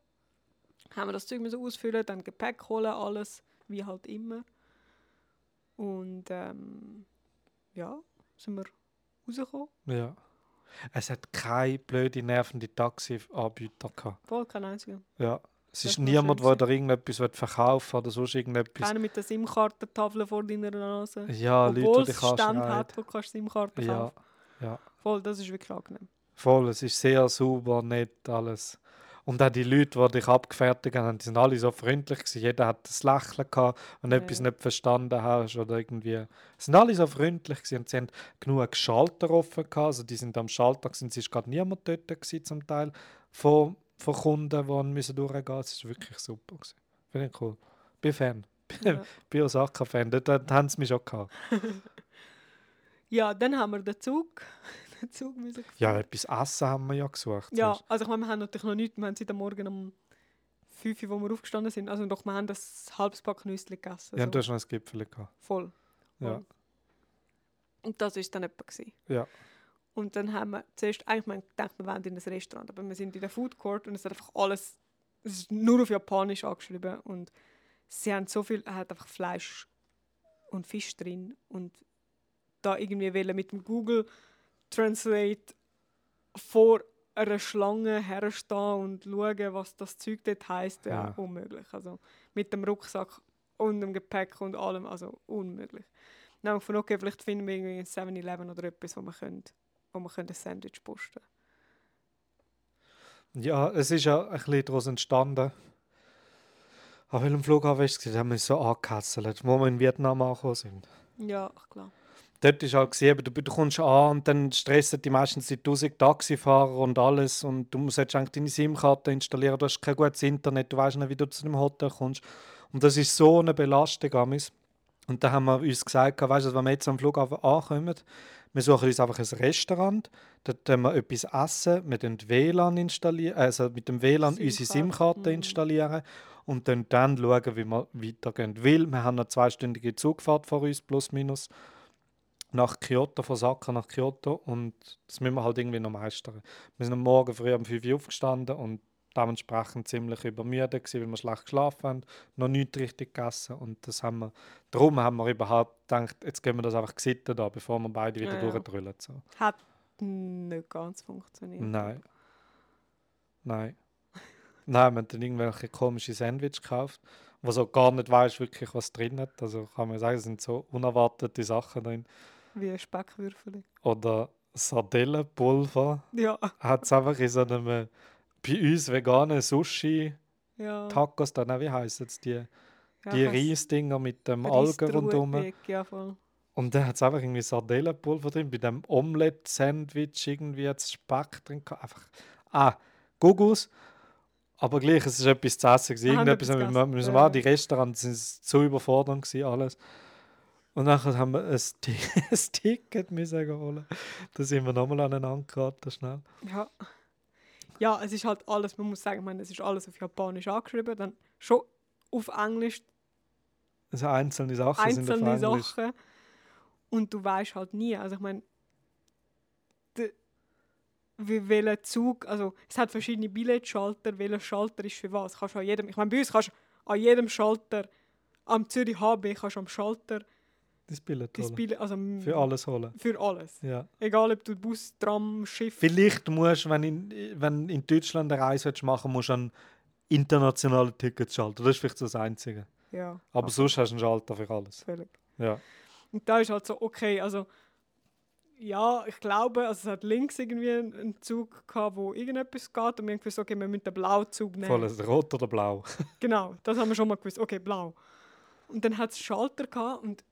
Haben wir das Zeug müssen ausfüllen, dann Gepäck holen, alles, wie halt immer. Und ähm, ja, sind wir rausgekommen. Ja. Es hat keine blöde, nervende Taxi-Anbieter gehabt. Voll kein einziger. Ja. Es ist war niemand, der dir irgendetwas verkaufen oder sonst irgendetwas. Keiner mit der SIM-Kartentafel vor deiner Nase. Ja, Obwohl Leute, die dich Stand hat, wo kannst SIM-Karten Ja, kaufen ja. Voll, das ist wirklich angenehm. Voll, es ist sehr sauber, nett, alles. Und auch die Leute, die dich abgefertigt haben, die sind alle so freundlich gewesen. Jeder hat das Lächeln gehabt, wenn du Ja, etwas nicht verstanden hast oder irgendwie. Es sind alle so freundlich gewesen und sie haben genug Schalter offen gehabt. Also die sind am Schalter gewesen, es ist gerade niemand dort gewesen, zum Teil von, von Kunden, die müssen durchgehen. Es ist wirklich super gewesen. Finde ich cool. Bin Fan. Ja. Bin Osaka-Fan. Dort, dort haben sie mich schon gehabt. ja, dann haben wir den Zug. den Zug müssen Ja, etwas Essen haben wir ja gesucht. Ja, zuerst. also ich meine, wir haben natürlich noch nichts. Wir haben seit am Morgen um 5 Uhr, wo wir aufgestanden sind. Also doch, wir haben das halbes Pack Nüsse gegessen. Ja, so. du hast noch ein Gipfel gehabt. Voll. Ja. voll. Und das war dann etwa. Gewesen. Ja. Und dann haben wir zuerst, eigentlich wir gedacht, wir wollen in ein Restaurant, aber wir sind in der Food Court und es hat einfach alles, es ist nur auf Japanisch angeschrieben und sie haben so viel, hat einfach Fleisch und Fisch drin und da irgendwie wollen mit dem Google Translate vor einer Schlange herstehen und schauen, was das Zeug dort heisst, ja, Ja. unmöglich. Also mit dem Rucksack und dem Gepäck und allem, also unmöglich. Dann haben wir gefunden, okay, vielleicht finden wir irgendwie ein 7-Eleven oder etwas, wo wir, können, wo wir können ein Sandwich posten Ja, es ist ja ein bisschen daraus entstanden. An welchem Flughafen ist es? Da haben wir so angekesselt, wo wir in Vietnam angekommen sind. Ja, klar. Dort ist halt gesehen, du, du kommst an und dann stressen die meistens die 1000 Taxifahrer und alles und du musst jetzt eigentlich deine SIM-Karte installieren, du hast kein gutes Internet, du weißt nicht, wie du zu dem Hotel kommst. Und das ist so eine Belastung amis. Und da haben wir uns gesagt, weißt du, wenn wir jetzt am Flughafen ankommen, wir suchen uns einfach ein Restaurant, dort tun wir etwas essen, wir den WLAN installieren, also mit dem WLAN unsere SIM-Karte, mhm. installieren und dann, dann schauen, wie wir weitergehen. Weil wir haben eine zweistündige Zugfahrt vor uns, plus minus, nach Kyoto, von Osaka nach Kyoto und das müssen wir halt irgendwie noch meistern. Wir sind am Morgen früh um 5 Uhr aufgestanden und dementsprechend ziemlich übermüdet gewesen, weil wir schlecht geschlafen haben, noch nicht richtig gegessen und das haben wir, darum haben wir überhaupt gedacht, jetzt gehen wir das einfach gesittet an, bevor wir beide wieder Ja, durchdrüllen. So. Hat nicht ganz funktioniert. Nein. Nein. Nein, wir haben dann irgendwelche komischen Sandwich gekauft, wo so gar nicht weißt wirklich, was drin hat. Also kann man sagen, es sind so unerwartete Sachen drin. Wie Speckwürfel. Oder Sardellenpulver. Ja, Hat es einfach in so einem, bei uns veganen Sushi-Tacos, ja. dann, wie heißen es die, ja die. Reisdinger mit dem Algen rundherum. Reisdrueck, Ja, voll. Und dann hat es einfach irgendwie Sardellenpulver drin, bei dem Omelette-Sandwich irgendwie jetzt Speck drin. Einfach, ah, Gugus. Aber gleich, es ist etwas zu essen. gewesen. Haben Irgendetwas, etwas wir müssen mal, die Restaurants sind zu überfordernd gewesen, alles. Und dann haben wir ein, Ti ein Ticket müssen holen. Da sind wir nochmal aneinander geraten, schnell. Ja. Ja, es ist halt alles, man muss sagen, ich meine, es ist alles auf Japanisch angeschrieben, dann schon auf Englisch Also einzelne Sachen sind einzelne auf Englisch. Sachen. Und du weißt halt nie. Also ich meine, wie welcher Zug, also es hat verschiedene Billetschalter, welcher Schalter ist für was. Kannst du an jedem, ich meine, bei uns kannst du an jedem Schalter, am Zürich HB kannst du am Schalter Das Billett holen. Billett, also m- Für alles holen. Für alles. Ja. Egal ob du Bus, Tram, Schiff. Vielleicht musst du, wenn in, wenn in Deutschland eine Reise machen musst du an internationale Tickets schalten. Das ist vielleicht das Einzige. Ja, Aber sonst hast du einen Schalter für alles. völlig. Ja. Und da ist halt so, okay, also ja, ich glaube, also es hat links irgendwie einen Zug gehabt, wo irgendetwas geht und wir haben gewusst, okay, wir müssen den blauen Zug nehmen. Voll also rot oder blau. Genau, das haben wir schon mal gewusst, okay, blau. Und dann hat es Schalter gehabt und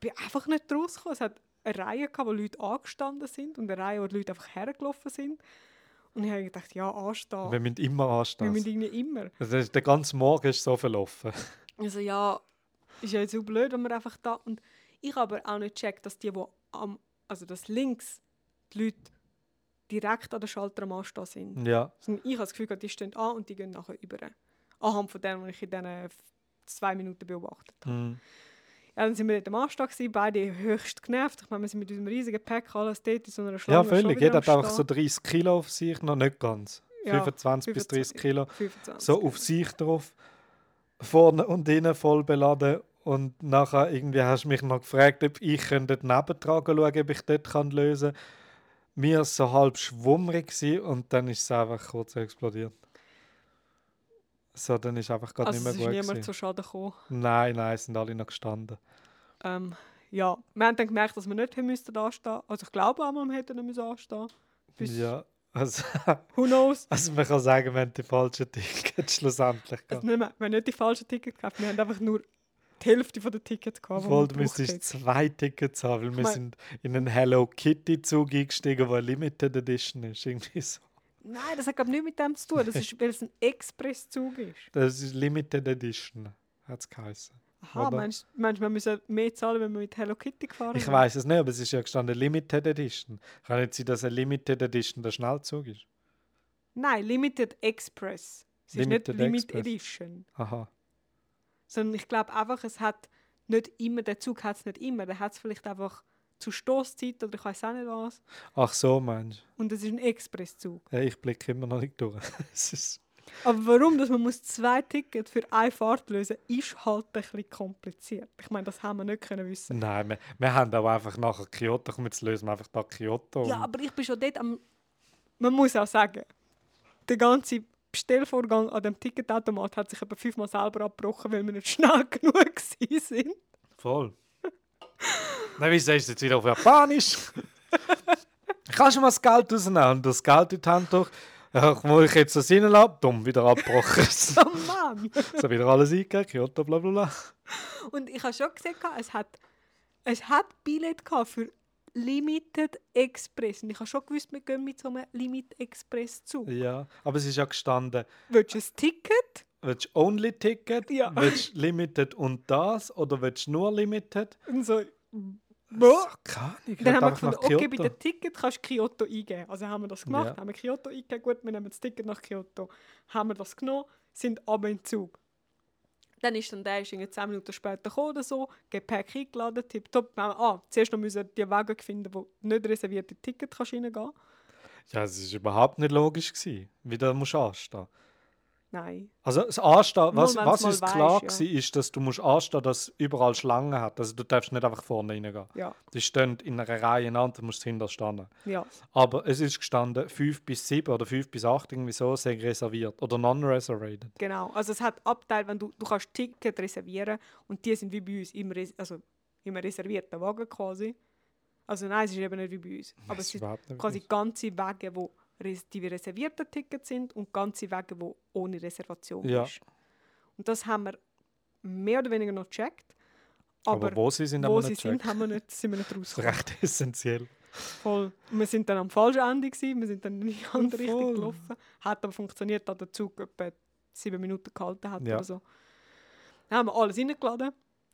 bin einfach nicht rausgekommen. Es hat eine Reihe gehabt, wo Leute angestanden sind und eine Reihe, wo die Leute einfach hergelaufen sind. Und ich habe gedacht, ja, anstehen. Wir müssen immer Wir anstehen. müssen irgendwie immer. Also der ganze Morgen ist so verlaufen. Also ja, ist ja jetzt so blöd, wenn wir einfach da... Und ich habe aber auch nicht gecheckt, dass die, wo am... Also dass links die Leute direkt an der Schalter am Anstehen sind. Ja. Also ich habe das Gefühl, die stehen an und die gehen nachher über. Anhand von dem, was ich in diesen zwei Minuten beobachtet habe. Mhm. Ja, dann sind wir dort am Anstehen, gewesen, beide höchst genervt. Ich meine, wir sind mit unserem riesigen Pack alles dort in so einer Ja, Schlange. schon völlig. Jeder hat einfach so Stehen. 30 Kilo auf sich, noch nicht ganz. Ja, 25 bis 30 Kilo. 25. So auf sich drauf. Vorne und innen voll beladen. Und nachher irgendwie hast du mich noch gefragt, ob ich dort nebendran schauen ob ich dort kann lösen kann. Mir war es so halb schwummrig und dann ist es einfach kurz explodiert. So, dann ist einfach gerade Also nicht es mehr ist gut. niemand gewesen. zu Schaden gekommen. Nein, nein, es sind alle noch gestanden. Ähm, ja, wir haben dann gemerkt, dass wir nicht haben müssten anstehen. Also ich glaube auch, wir hätten nicht müssen anstehen. Bis, Ja, also, Who knows? also man kann sagen, wir haben die falschen Tickets schlussendlich Also gehabt. nicht, mehr- wir haben nicht die falschen Tickets gekauft, wir haben einfach nur die Hälfte der Tickets gehabt. Voll, wir du gebraucht müsstest hätten. zwei Tickets haben, weil wir mein- sind in einen Hello Kitty Zug eingestiegen, der Limited Edition ist. Irgendwie so. Nein, das hat glaube ich nichts mit dem zu tun. Das ist, weil es ein Expresszug ist. Das ist Limited Edition, hat es geheißen. Aha, Oder? meinst du, wir müssen mehr zahlen, wenn wir mit Hello Kitty gefahren Ich weiß es nicht, aber es ist ja gestanden Limited Edition. Kann nicht sein, dass eine Limited Edition der Schnellzug ist. Nein, Limited Express. Es ist Limited nicht Limited. Edition. Aha. Sondern ich glaube einfach, es hat nicht immer, der Zug hat es nicht immer. Der hat es vielleicht einfach zu Stoßzeit oder ich weiß auch nicht was. Ach so, meinst Und es ist ein Expresszug. Ja, ich blicke immer noch nicht durch. Aber warum, dass man muss zwei Tickets für eine Fahrt lösen ist halt ein bisschen kompliziert. Ich meine, das haben wir nicht können wissen. Nein, wir, wir haben auch einfach nachher Kyoto. Komm, jetzt lösen wir einfach da Kyoto. Ja, aber ich bin schon dort am... Man muss auch sagen, der ganze Bestellvorgang an dem Ticketautomat hat sich etwa fünfmal selber abgebrochen, weil wir nicht schnell genug sind. Voll. Nein, wieso ist es jetzt wieder auf Japanisch? Kannst du mal das Geld rausnehmen und das Geld in die Hand durch? Ja, wo ich jetzt das reinlasse, dumm, wieder abgebrochen. so Oh Mann! wieder alles eingegeben, Kyoto, bla bla bla. Und ich habe schon gesehen, es hat, es hat Billett für Limited Express. Und ich habe schon gewusst, wir gehen mit so einem Limit Express zu. Ja, aber es ist ja gestanden, Willst du ein Ticket? willst du Only Ticket, Ja. willst du Limited und das oder willst du nur Limited? Und so... Keine Dann haben wir gefunden, okay, bei dem Ticket kannst du Kyoto eingeben. Also haben wir das gemacht, Ja. haben wir Kyoto eingegeben, gut, wir nehmen das Ticket nach Kyoto. Haben wir das genommen, sind aber im Zug. Dann ist dann der ist irgendwie 10 Minuten später gekommen oder so, Gepäck eingeladen, tipptopp. Ah, zuerst noch müssen die Wagen finden, wo nicht reservierte Ticket kannst reingehen Ja, es war überhaupt nicht logisch, gewesen, wie du musst anstehen Nein. Also das Anstehen, was, was uns mal klar weisst, war, ist, dass du musst anstehen dass es überall Schlangen hat. Also du darfst nicht einfach vorne reingehen. Ja, Die stehen in einer Reihe ineinander, du musst hinter stehen. ja. Aber es ist gestanden, 5 bis 7 oder 5 bis 8 irgendwie so, sind reserviert. Oder non-reservated. Genau. Also es hat Abteil, wenn du, du kannst Ticket reservieren und die sind wie bei uns im, res also im reservierten Wagen quasi. Also nein, es ist eben nicht wie bei uns. Aber Weiss es sind quasi ganze Wege, wo res- die reservierten Tickets sind und ganze Wege, wo ohne Reservation Ja. ist. Und das haben wir mehr oder weniger noch gecheckt. Aber, Aber, wo sie sind, wo haben wir sie nicht sind, haben wir nicht, sind wir nicht rausgekommen. recht essentiell. Voll. Wir sind dann am falschen Ende gewesen. wir sind dann in die andere voll. Richtung gelaufen. Hat aber funktioniert, da der Zug etwa sieben Minuten gehalten hat Ja. oder so. Dann haben wir alles reingeladen,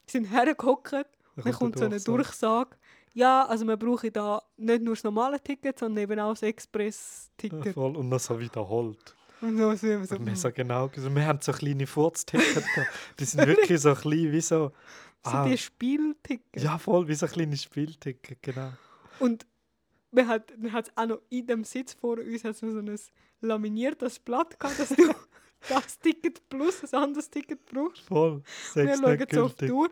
sind hergehockt, dann kommt so eine Durchsage. Ja, also wir brauchen da nicht nur das normale Ticket, sondern eben auch das Ja, Express-Ticket. voll. Und noch so wiederholt. Und so sind wir so, Und wir so genau wir haben so kleine Furztickets gehabt. Die sind wirklich so klein wie so. so Ah, die Spieltickets. ja, voll, wie so kleine Spieltickets, genau. Und wir hat, es auch noch in dem Sitz vor uns hat's noch so ein laminiertes Blatt gehabt, dass du das Ticket plus ein anderes Ticket brauchst. Voll. Wir Sechs schauen nicht so auf die. Uhr.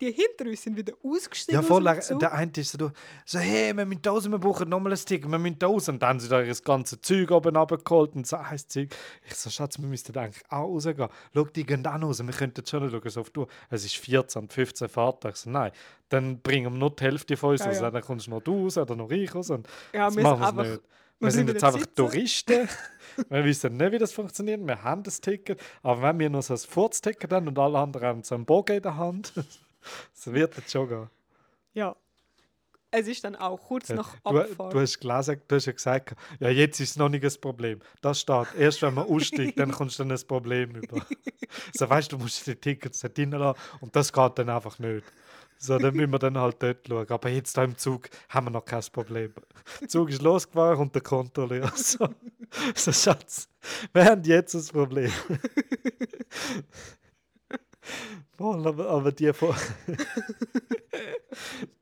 Die hinter uns sind wieder ausgestiegen. Ja, voll. er-. Der eine ist so, du- so hey, wir müssen raus, wir brauchen nochmal ein Ticket, wir müssen raus. Und dann haben sie da das ganze Zeug oben runtergeholt und so ein Zeug. Ich so, Schatz, wir müssten eigentlich auch rausgehen. Schau, die gehen auch raus, wir könnten schon schauen, so auf Uhr. Es ist 14 und 15 Fahrten. Ich so, nein, dann bringen wir nur die Hälfte von uns Ja, raus. ja. Dann kommst du noch du raus oder noch ich raus. Und ja, das wir machen sind wir einfach, nicht. Wir sind bleiben jetzt einfach sitzen. Touristen. wir wissen nicht, wie das funktioniert. Wir haben das Ticket. Aber wenn wir noch so ein Furzticket haben und alle anderen haben so einen Bogen in der Hand, so wird das schon gehen. Ja. es ist dann auch kurz Ja, nach Du, Abfahrt. du hast gelesen, du hast ja gesagt, ja, jetzt ist es noch nicht ein Problem. Das steht. Erst wenn man aussteigt, dann kommst du dann ein Problem über. So, weißt du, du musst die Tickets dort reinlassen und das geht dann einfach nicht. So, dann müssen wir dann halt dort schauen. Aber jetzt hier im Zug haben wir noch kein Problem. Der Zug ist losgefahren und der Kontrolleur so, so Schatz, wir haben jetzt ein Problem. Voll, aber, aber die, vor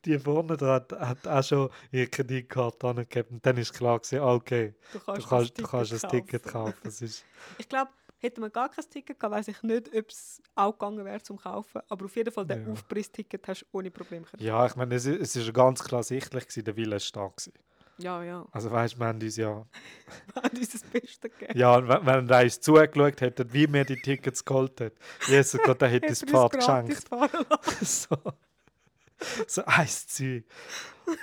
die vorne dran hat, hat auch schon ihre Kreditkarte angegeben. Und dann ist klar gewesen, ah, okay, Du du kannst, kannst, das du kannst ein. Ticket kaufen. Es ist, Ich glaube, hätte man gar kein Ticket gehabt, weiß ich nicht, ob es auch gegangen wäre zum Kaufen. Aber auf jeden Fall, Ja. Aufpreisticket hast du ohne Probleme können. ja, ich meine, es, ist ganz klar sichtlich gewesen, der Wille ist stark gewesen. Ja, ja. Also weißt du, wir haben uns ja... Wir haben uns das Beste gegeben. Ja, und wenn, wenn er uns zugeschaut hätte, wie mir die Tickets geholt hat, Jesus Gott, der hätte das er uns Pfad gratis geschenkt. so. so eins Zeug.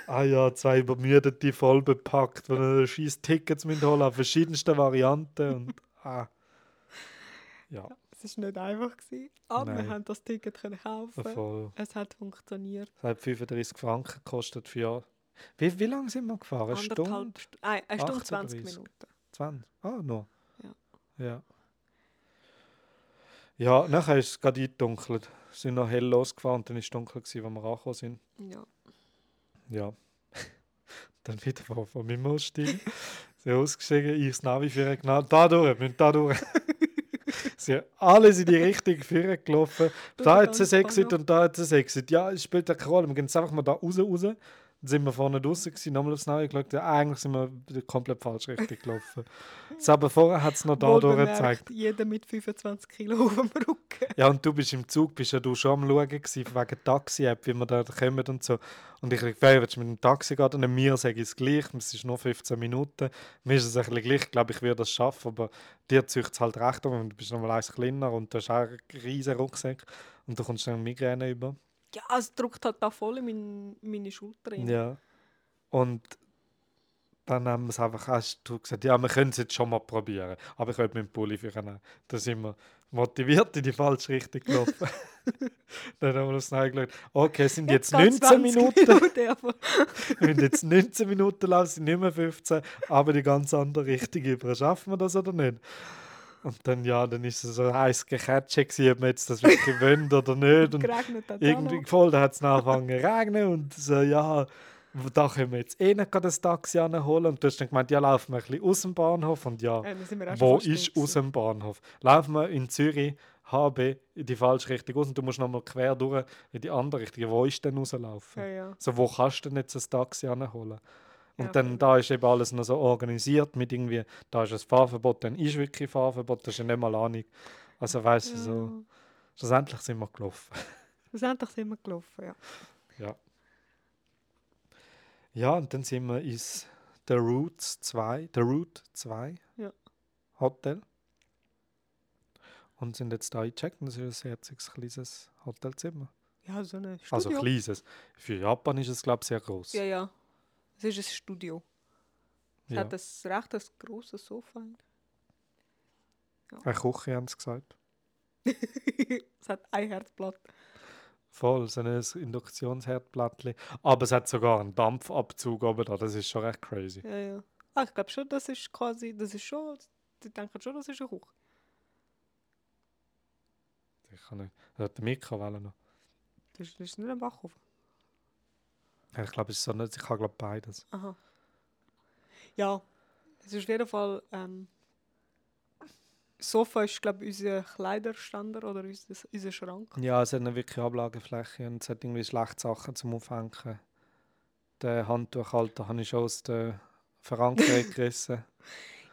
Ah ja, zwei übermüdete, voll bepackt, die noch scheiß Tickets müssen holen, auf verschiedensten Varianten. Und, ah. Ja, Es war nicht einfach. Gewesen, aber wir Nein. haben das Ticket können kaufen. voll. Es hat funktioniert. Es hat 35 Franken gekostet für... Wie, wie lange sind wir gefahren? Eine Stunde? Nein, eine Stunde 20 38. Minuten. 20? Ah, noch? Ja. Ja. Ja, nachher ist es gerade eingedunkelt. Wir sind noch hell losgefahren und dann war es dunkel, als wir angekommen sind. Ja. Ja. dann wieder von, von meinem Ausstieg. Sie ausgestiegen, ich das Navi führen genommen. Da durch, wir müssen da durch. Sie sind alle in die Richtung führen gelaufen. Da hat es ein Exit und da hat es ein Exit. Ja, es spielt ja keine Rolle. Wir gehen jetzt einfach mal da raus, raus. Dann sind wir vorne draußen gewesen, nochmal aufs Navi geschaut. Ja, eigentlich sind wir komplett falsch Richtung gelaufen. Jetzt aber vorher hat es noch da durchgezeigt. Jeder mit 25 Kilo auf dem Rücken. Ja, und du bist im Zug, bist ja du schon am Schauen gewesen, wegen Taxi-App, wie wir da kommen und so. Und ich habe gefragt, willst du mit dem Taxi gehen? Und mir sage ich es gleich, es ist nur 15 Minuten. Mir ist es ein bisschen gleich, ich glaube, ich würde das schaffen, aber dir zieht es halt recht um, du bist noch mal eins kleiner und du hast auch einen riesen Rucksack und du kommst dann Migräne über. Ja, es drückt halt da voll in mein, meine Schulter rein. Ja. Und dann haben wir es einfach, hast du gesagt, ja, wir können es jetzt schon mal probieren, aber ich will mit dem Pulli führen. Da sind wir motiviert in die falsche Richtung gelaufen. dann haben wir uns geschaut, okay, es sind jetzt, geht's 19 20 Minuten, aber wir müssen jetzt 19 Minuten laufen, sind nicht mehr 15, aber die ganz andere Richtung über. Schaffen wir das oder nicht? Und dann, ja, dann ist es so heiß gecatcht, gewesen, ob wir jetzt das wirklich wollen oder nicht. Und geregnet hat irgendwie voll, da hat es angefangen zu regnen und so, ja, da können wir jetzt eh nicht das Taxi anholen. Und du hast dann gemeint, ja, laufen wir ein bisschen aus dem Bahnhof. Und ja, schon wo ist aus dem Bahnhof? Laufen wir in Zürich, HB, in die falsche Richtung aus und du musst nochmal quer durch in die andere Richtung. Wo ist denn rauslaufen? Ja, ja. So, wo kannst du denn jetzt ein Taxi anholen? Und Ja, dann da ist eben alles noch so organisiert mit irgendwie, da ist ein Fahrverbot, dann ist wirklich Fahrverbot, das ist ja nicht mal Ahnung. Also weißt du, so, Ja. schlussendlich sind wir gelaufen. Schlussendlich sind wir gelaufen, ja. Ja. Ja, und dann sind wir ins The Roots 2, The Route 2 Ja. Hotel. Und sind jetzt da eingecheckt und das ist ein sehr herziges, kleines Hotelzimmer. Ja, so ein Studio. Also kleines. Für Japan ist es, glaube ich, sehr groß. Ja, ja. Es ist ein Studio. Es Ja. hat ein recht ein grosses Sofa. Eine Küche haben sie gesagt. es hat ein Herzblatt. Voll, so ein Induktionsherdplattchen. Aber es hat sogar einen Dampfabzug oben da. Das ist schon recht crazy. Ja, ja. Ah, ich glaube schon, das ist quasi, das ist schon, die denken schon, das ist eine Küche. Ich kann nicht. Das hat der Mikrowelle noch. Das ist, das ist nicht ein Backofen. Ich glaube, es ist so nicht. Ich habe glaube beides. Aha. Ja, es ist auf jeden Fall, ähm, Sofa ist, glaube ich, unser Kleiderständer oder unser, unser Schrank. Ja, es hat eine wirkliche Ablagefläche und es hat irgendwie schlechte Sachen zum Aufhängen. Den Handtuchhalter habe ich schon aus der Verankerung gerissen.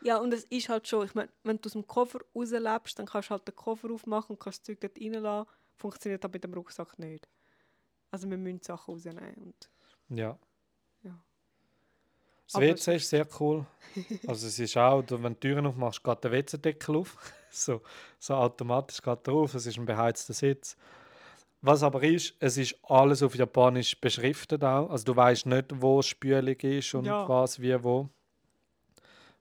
Ja, und es ist halt schon, ich meine, wenn du aus dem Koffer rauslebst, dann kannst du halt den Koffer aufmachen und kannst das Zeug dort reinlassen. Funktioniert aber mit dem Rucksack nicht. Also wir müssen Sachen rausnehmen. Und Ja. Ja. Das Aber WC ist sehr cool. Also es ist auch, wenn du die Türen aufmachst, geht der WC-Deckel auf. so, so automatisch geht er auf. Es ist ein beheizter Sitz. Was aber ist, es ist alles auf Japanisch beschriftet auch. Also du weißt nicht, wo Spülung ist und Ja. was, wie, wo.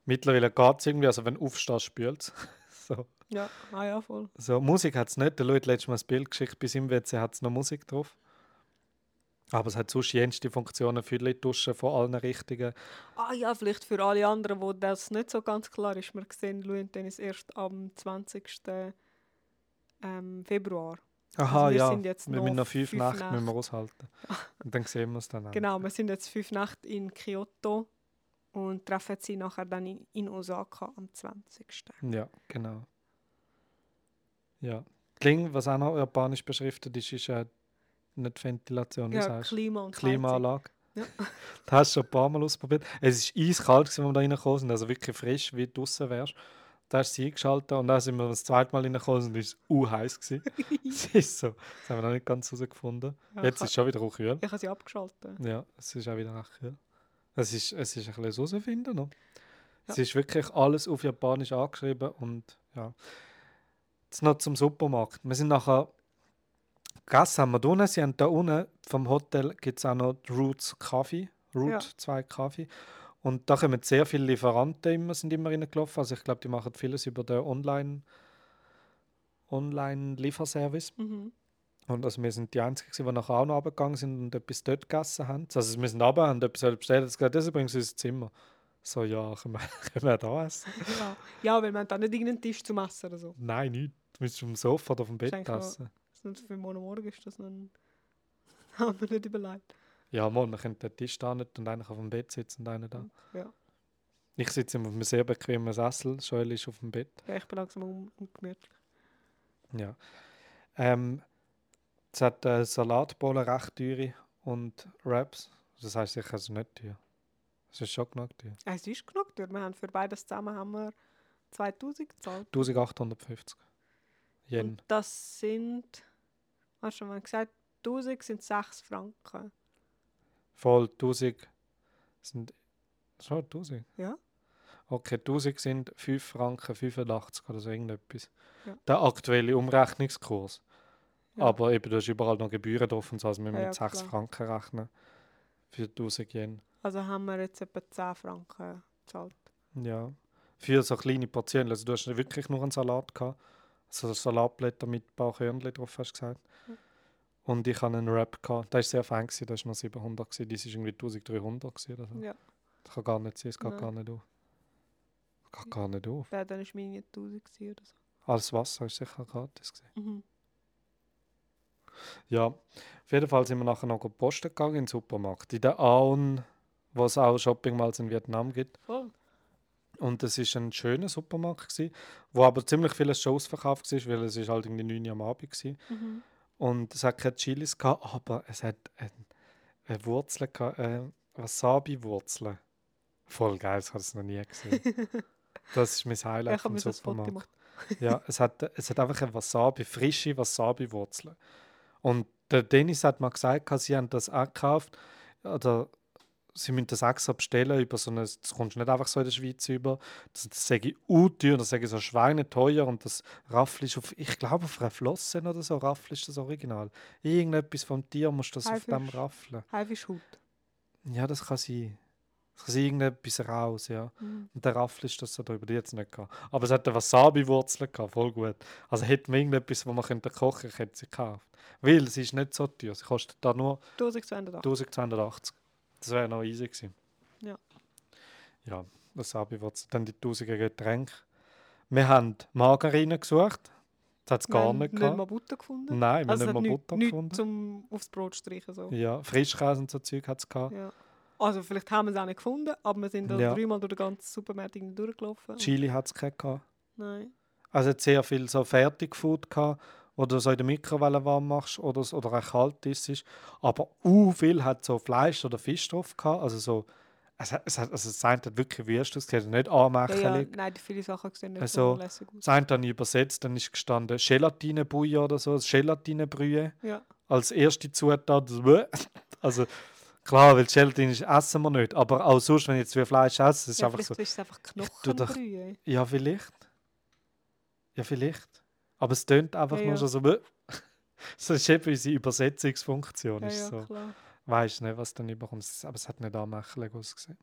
Mittlerweile geht es irgendwie, also wenn du aufstehst, spült es. so. ja, ah ja, voll. So, Musik hat es nicht. Der Leute letztes Mal ein Bild geschickt, bei seinem WC hat es noch Musik drauf. Aber es hat sonst jenste Funktionen für die Duschen von allen Richtungen. Ah ja, vielleicht für alle anderen, wo das nicht so ganz klar ist. Wir sehen Louis Tennis erst am 20. Ähm, Februar. Aha, Also wir ja. sind jetzt wir noch müssen noch fünf, fünf Nächte müssen wir Nächte. aushalten. Und dann sehen wir es dann auch. Genau, wir sind jetzt fünf Nächte in Kyoto und treffen sie nachher dann in, in Osaka am 20. Ja, genau. Ja. Kling, was auch noch japanisch beschriftet ist, ist äh, nicht Ventilation, Ja, sagst? Klima und. Klimaanlage. Ja. Das hast du schon ein paar Mal ausprobiert. Es war eiskalt, als wir da reingekommen sind, also wirklich frisch, wie du draußen wärst. Da hast du sie eingeschaltet und dann sind wir das zweite Mal reingekommen und es war heiß. gewesen. Es ist so. Das haben wir noch nicht ganz herausgefunden. Ja, Jetzt ist es schon wieder auch kühl. Ich habe sie abgeschaltet. Ja, es ist auch wieder recht kühl. Es ist, es ist ein bisschen herausfinden noch. Es Ja. ist wirklich alles auf Japanisch angeschrieben und ja. Jetzt noch zum Supermarkt. Wir sind nachher gegessen haben wir da unten. Sie haben da unten vom Hotel gibt es auch noch Roots Kaffee. Root Ja. 2 Kaffee. Und da kommen sehr viele Lieferanten immer, sind immer reingelaufen. Also ich glaube, die machen vieles über den Online, Online-Lieferservice. Mhm. Und also wir sind die Einzigen, die nachher auch noch runtergegangen sind und etwas dort gegessen haben. Also wir sind runter, haben etwas bestellt, das gesagt, das ist übrigens unser Zimmer. So, ja, können wir, können wir da essen? Ja. ja, weil wir haben da nicht irgendeinen Tisch zum Essen oder so. Nein, nicht. Du musst auf dem Sofa oder auf dem Bett essen. Das ist nicht für morgen Morgen ist das noch ein... haben wir nicht überlegt. Ja, Mann, wir können den Tisch da nicht und einer auf dem Bett sitzen und einer da. Ja. Ich sitze immer auf einem sehr bequemen Sessel, Joel ist auf dem Bett. Ja, ich bin langsam un ungemütlich. Ja. Ähm, es hat äh, Salatbohlen recht teure und Wraps. Das heisst sicher also nicht teuer. Es ist schon genug teuer. Es ist genug teuer. Wir haben für beides zusammen haben wir 2000 gezahlt. 1850 Yen. Und das sind, hast du mal gesagt, 1000 sind 6 Franken. Voll 1000 sind. Schon 1000? Ja. Okay, 1000 sind 5 Franken 85 oder so irgendetwas. Ja. Der aktuelle Umrechnungskurs. Ja. Aber eben, du hast überall noch Gebühren drauf und so, also wir müssen Ja, mit ja, 6 klar. Franken rechnen. Für 1000 Yen. Also haben wir jetzt etwa 10 Franken gezahlt. Ja. Für so kleine Portionen. Also du hast wirklich nur einen Salat gehabt. So Salatblätter mit ein paar Körnchen drauf, hast du gesagt. Und ich hatte einen Wrap gehabt. Der war sehr fein, das war noch 700. Gewesen. Das war irgendwie 1300 gewesen oder so. Ja. Das kann gar nicht sein, es geht Nein. gar nicht auf. Geht gar nicht auf. Ja, dann war meine 1000 gewesen oder so. Alles Wasser ist sicher gratis. Gewesen. Mhm. Ja, auf jeden Fall sind wir nachher noch posten gegangen in den Supermarkt. In der Aon, wo es auch Shopping Malls in Vietnam gibt. Voll. Und es ist ein schöner Supermarkt, gewesen, wo aber ziemlich vieles schon ausverkauft war, weil es ist halt irgendwie 9 Uhr am Abend war. Mhm. Und es hat keine Chilis gehabt, aber es hat ein, eine Wurzel gehabt, äh, Wasabi-Wurzeln. Voll geil, das habe ich noch nie gesehen. Das ist mein Ja, Highlight habe vom das Supermarkt. Ja, es hat, es hat einfach eine Wasabi, frische Wasabi-Wurzeln. Und der Dennis hat mal gesagt, sie haben das auch gekauft, oder sie müssen das extra bestellen über so eine, das kommst du nicht einfach so in der Schweiz über. Das, das sage ich unteuer, das sage ich so schweineteuer und das Raffel ist auf, ich glaube auf einer Flosse oder so, Raffel ist das Original. Irgendetwas vom Tier musst du das auf dem raffeln. Haifischhaut. Ja, das kann sein. Das kann sein, irgendetwas raus, ja. Mhm. Und der Raffel ist das so drüber, die jetzt nicht gehabt. Aber es hat eine Wasabi-Wurzel gehabt, voll gut. Also hätten wir irgendetwas, wo man könnte kochen könnte, hätte sie gekauft. Weil sie ist nicht so teuer, sie kostet da nur 1280. 1280. Das wäre noch easy gewesen. Ja. Ja, Wasabi-Wurzel. Dann die 1000 Getränke. Wir haben Margarine gesucht. Das hat es gar nicht nicht gehabt. mal Butter gefunden. Nein, wir also haben nicht mal Butter nichts gefunden. zum aufs Brot streichen. So. Ja, Frischkäse und so Zeug hat es gehabt. Ja. Also vielleicht haben wir es auch nicht gefunden, aber wir sind da Ja. dreimal durch den ganzen Supermarkt durchgelaufen. Chili hat es gehabt. Nein. Also es hat sehr viel so Fertigfood gehabt, du so in der Mikrowelle warm machst oder, oder auch kalt isst. Aber u viel hat so Fleisch oder Fisch drauf gehabt. Also so, es es also das eine hat wirklich wüst ausgesehen, nicht Ja, ja, anmächelig. nein, die viele Sachen sehen nicht Also, so lässig aus. Das eine dann übersetzt, dann ist gestanden Gelatinebouillon oder so, Gelatinebrühe Ja. als erste Zutat. Also klar, weil Gelatine ist- essen wir nicht, aber auch sonst, wenn ich jetzt wie Fleisch esse, es ist ja, einfach so, ist es einfach Knochenbrühe. ja vielleicht. Ja vielleicht. Aber es tönt einfach Ja, nur schon so, so ist eben unsere Übersetzungsfunktion. Ja, ist so. klar. Weiß nicht, was dann überkommt, Es- aber es hat nicht anmächtig ausgesehen.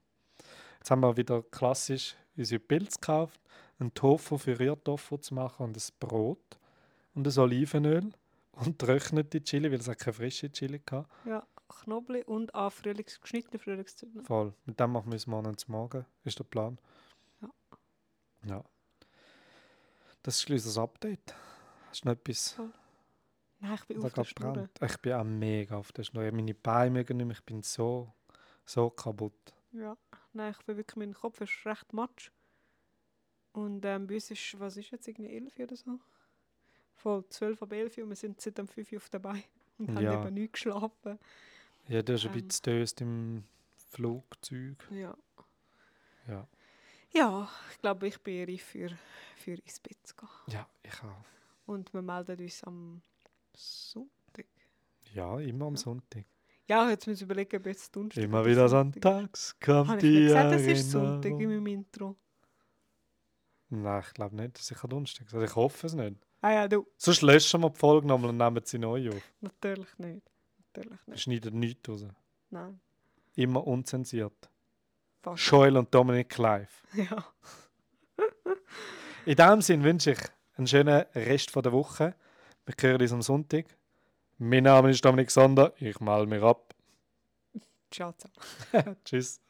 Jetzt haben wir wieder klassisch unsere Pilze gekauft, einen Tofu für Rührtofu zu machen und ein Brot und ein Olivenöl und trocknete Chili, weil es hat keine frische Chili hatte. Ja. Knobli und an Frühlings geschnittene Frühlingszwiebeln. Voll. Mit dem machen wir es morgen zu Morgen, ist der Plan. Ja. Ja. Das ist unser Update. Hast du noch etwas, Nein, ich bin auf der Schnur. Ich bin auch mega auf der Schnur. Meine Beine mögen nicht mehr. Ich bin so, so kaputt. Ja, nein, ich bin wirklich, mein Kopf ist recht matsch. Und ähm, bei uns ist, was ist jetzt, irgendwie 11 oder so? Voll 12 ab 11 und wir sind seit dem 5 Uhr auf dabei und haben Ja. eben nicht geschlafen. Ja, du hast ein Ähm. bisschen döst im Flugzeug. Ja. Ja. Ja, ich glaube, ich bin reif für, für ins Bett zu gehen. Ja, ich auch. Und wir melden uns am Sonntag. Ja, immer am. Sonntag. Ja, jetzt müssen wir überlegen, ob jetzt Donnerstag Immer wieder sonntags kommt Habe ich die nicht gesagt, es ist Sonntag in meinem Intro? Nein, ich glaube nicht. Das ist sicher Donnerstag. Also ich hoffe es nicht. Ah ja, du. Sonst löschen wir die Folge nochmal und nehmen sie neu auf. Natürlich nicht. Natürlich Wir nicht. schneiden nichts raus. Nein. Immer unzensiert. Fast. Joel und Dominik live. Ja. In diesem Sinne wünsche ich einen schönen Rest von der Woche. Wir hören uns am Sonntag. Mein Name ist Dominik Sander. Ich melde mich ab. Ciao zusammen. Tschüss.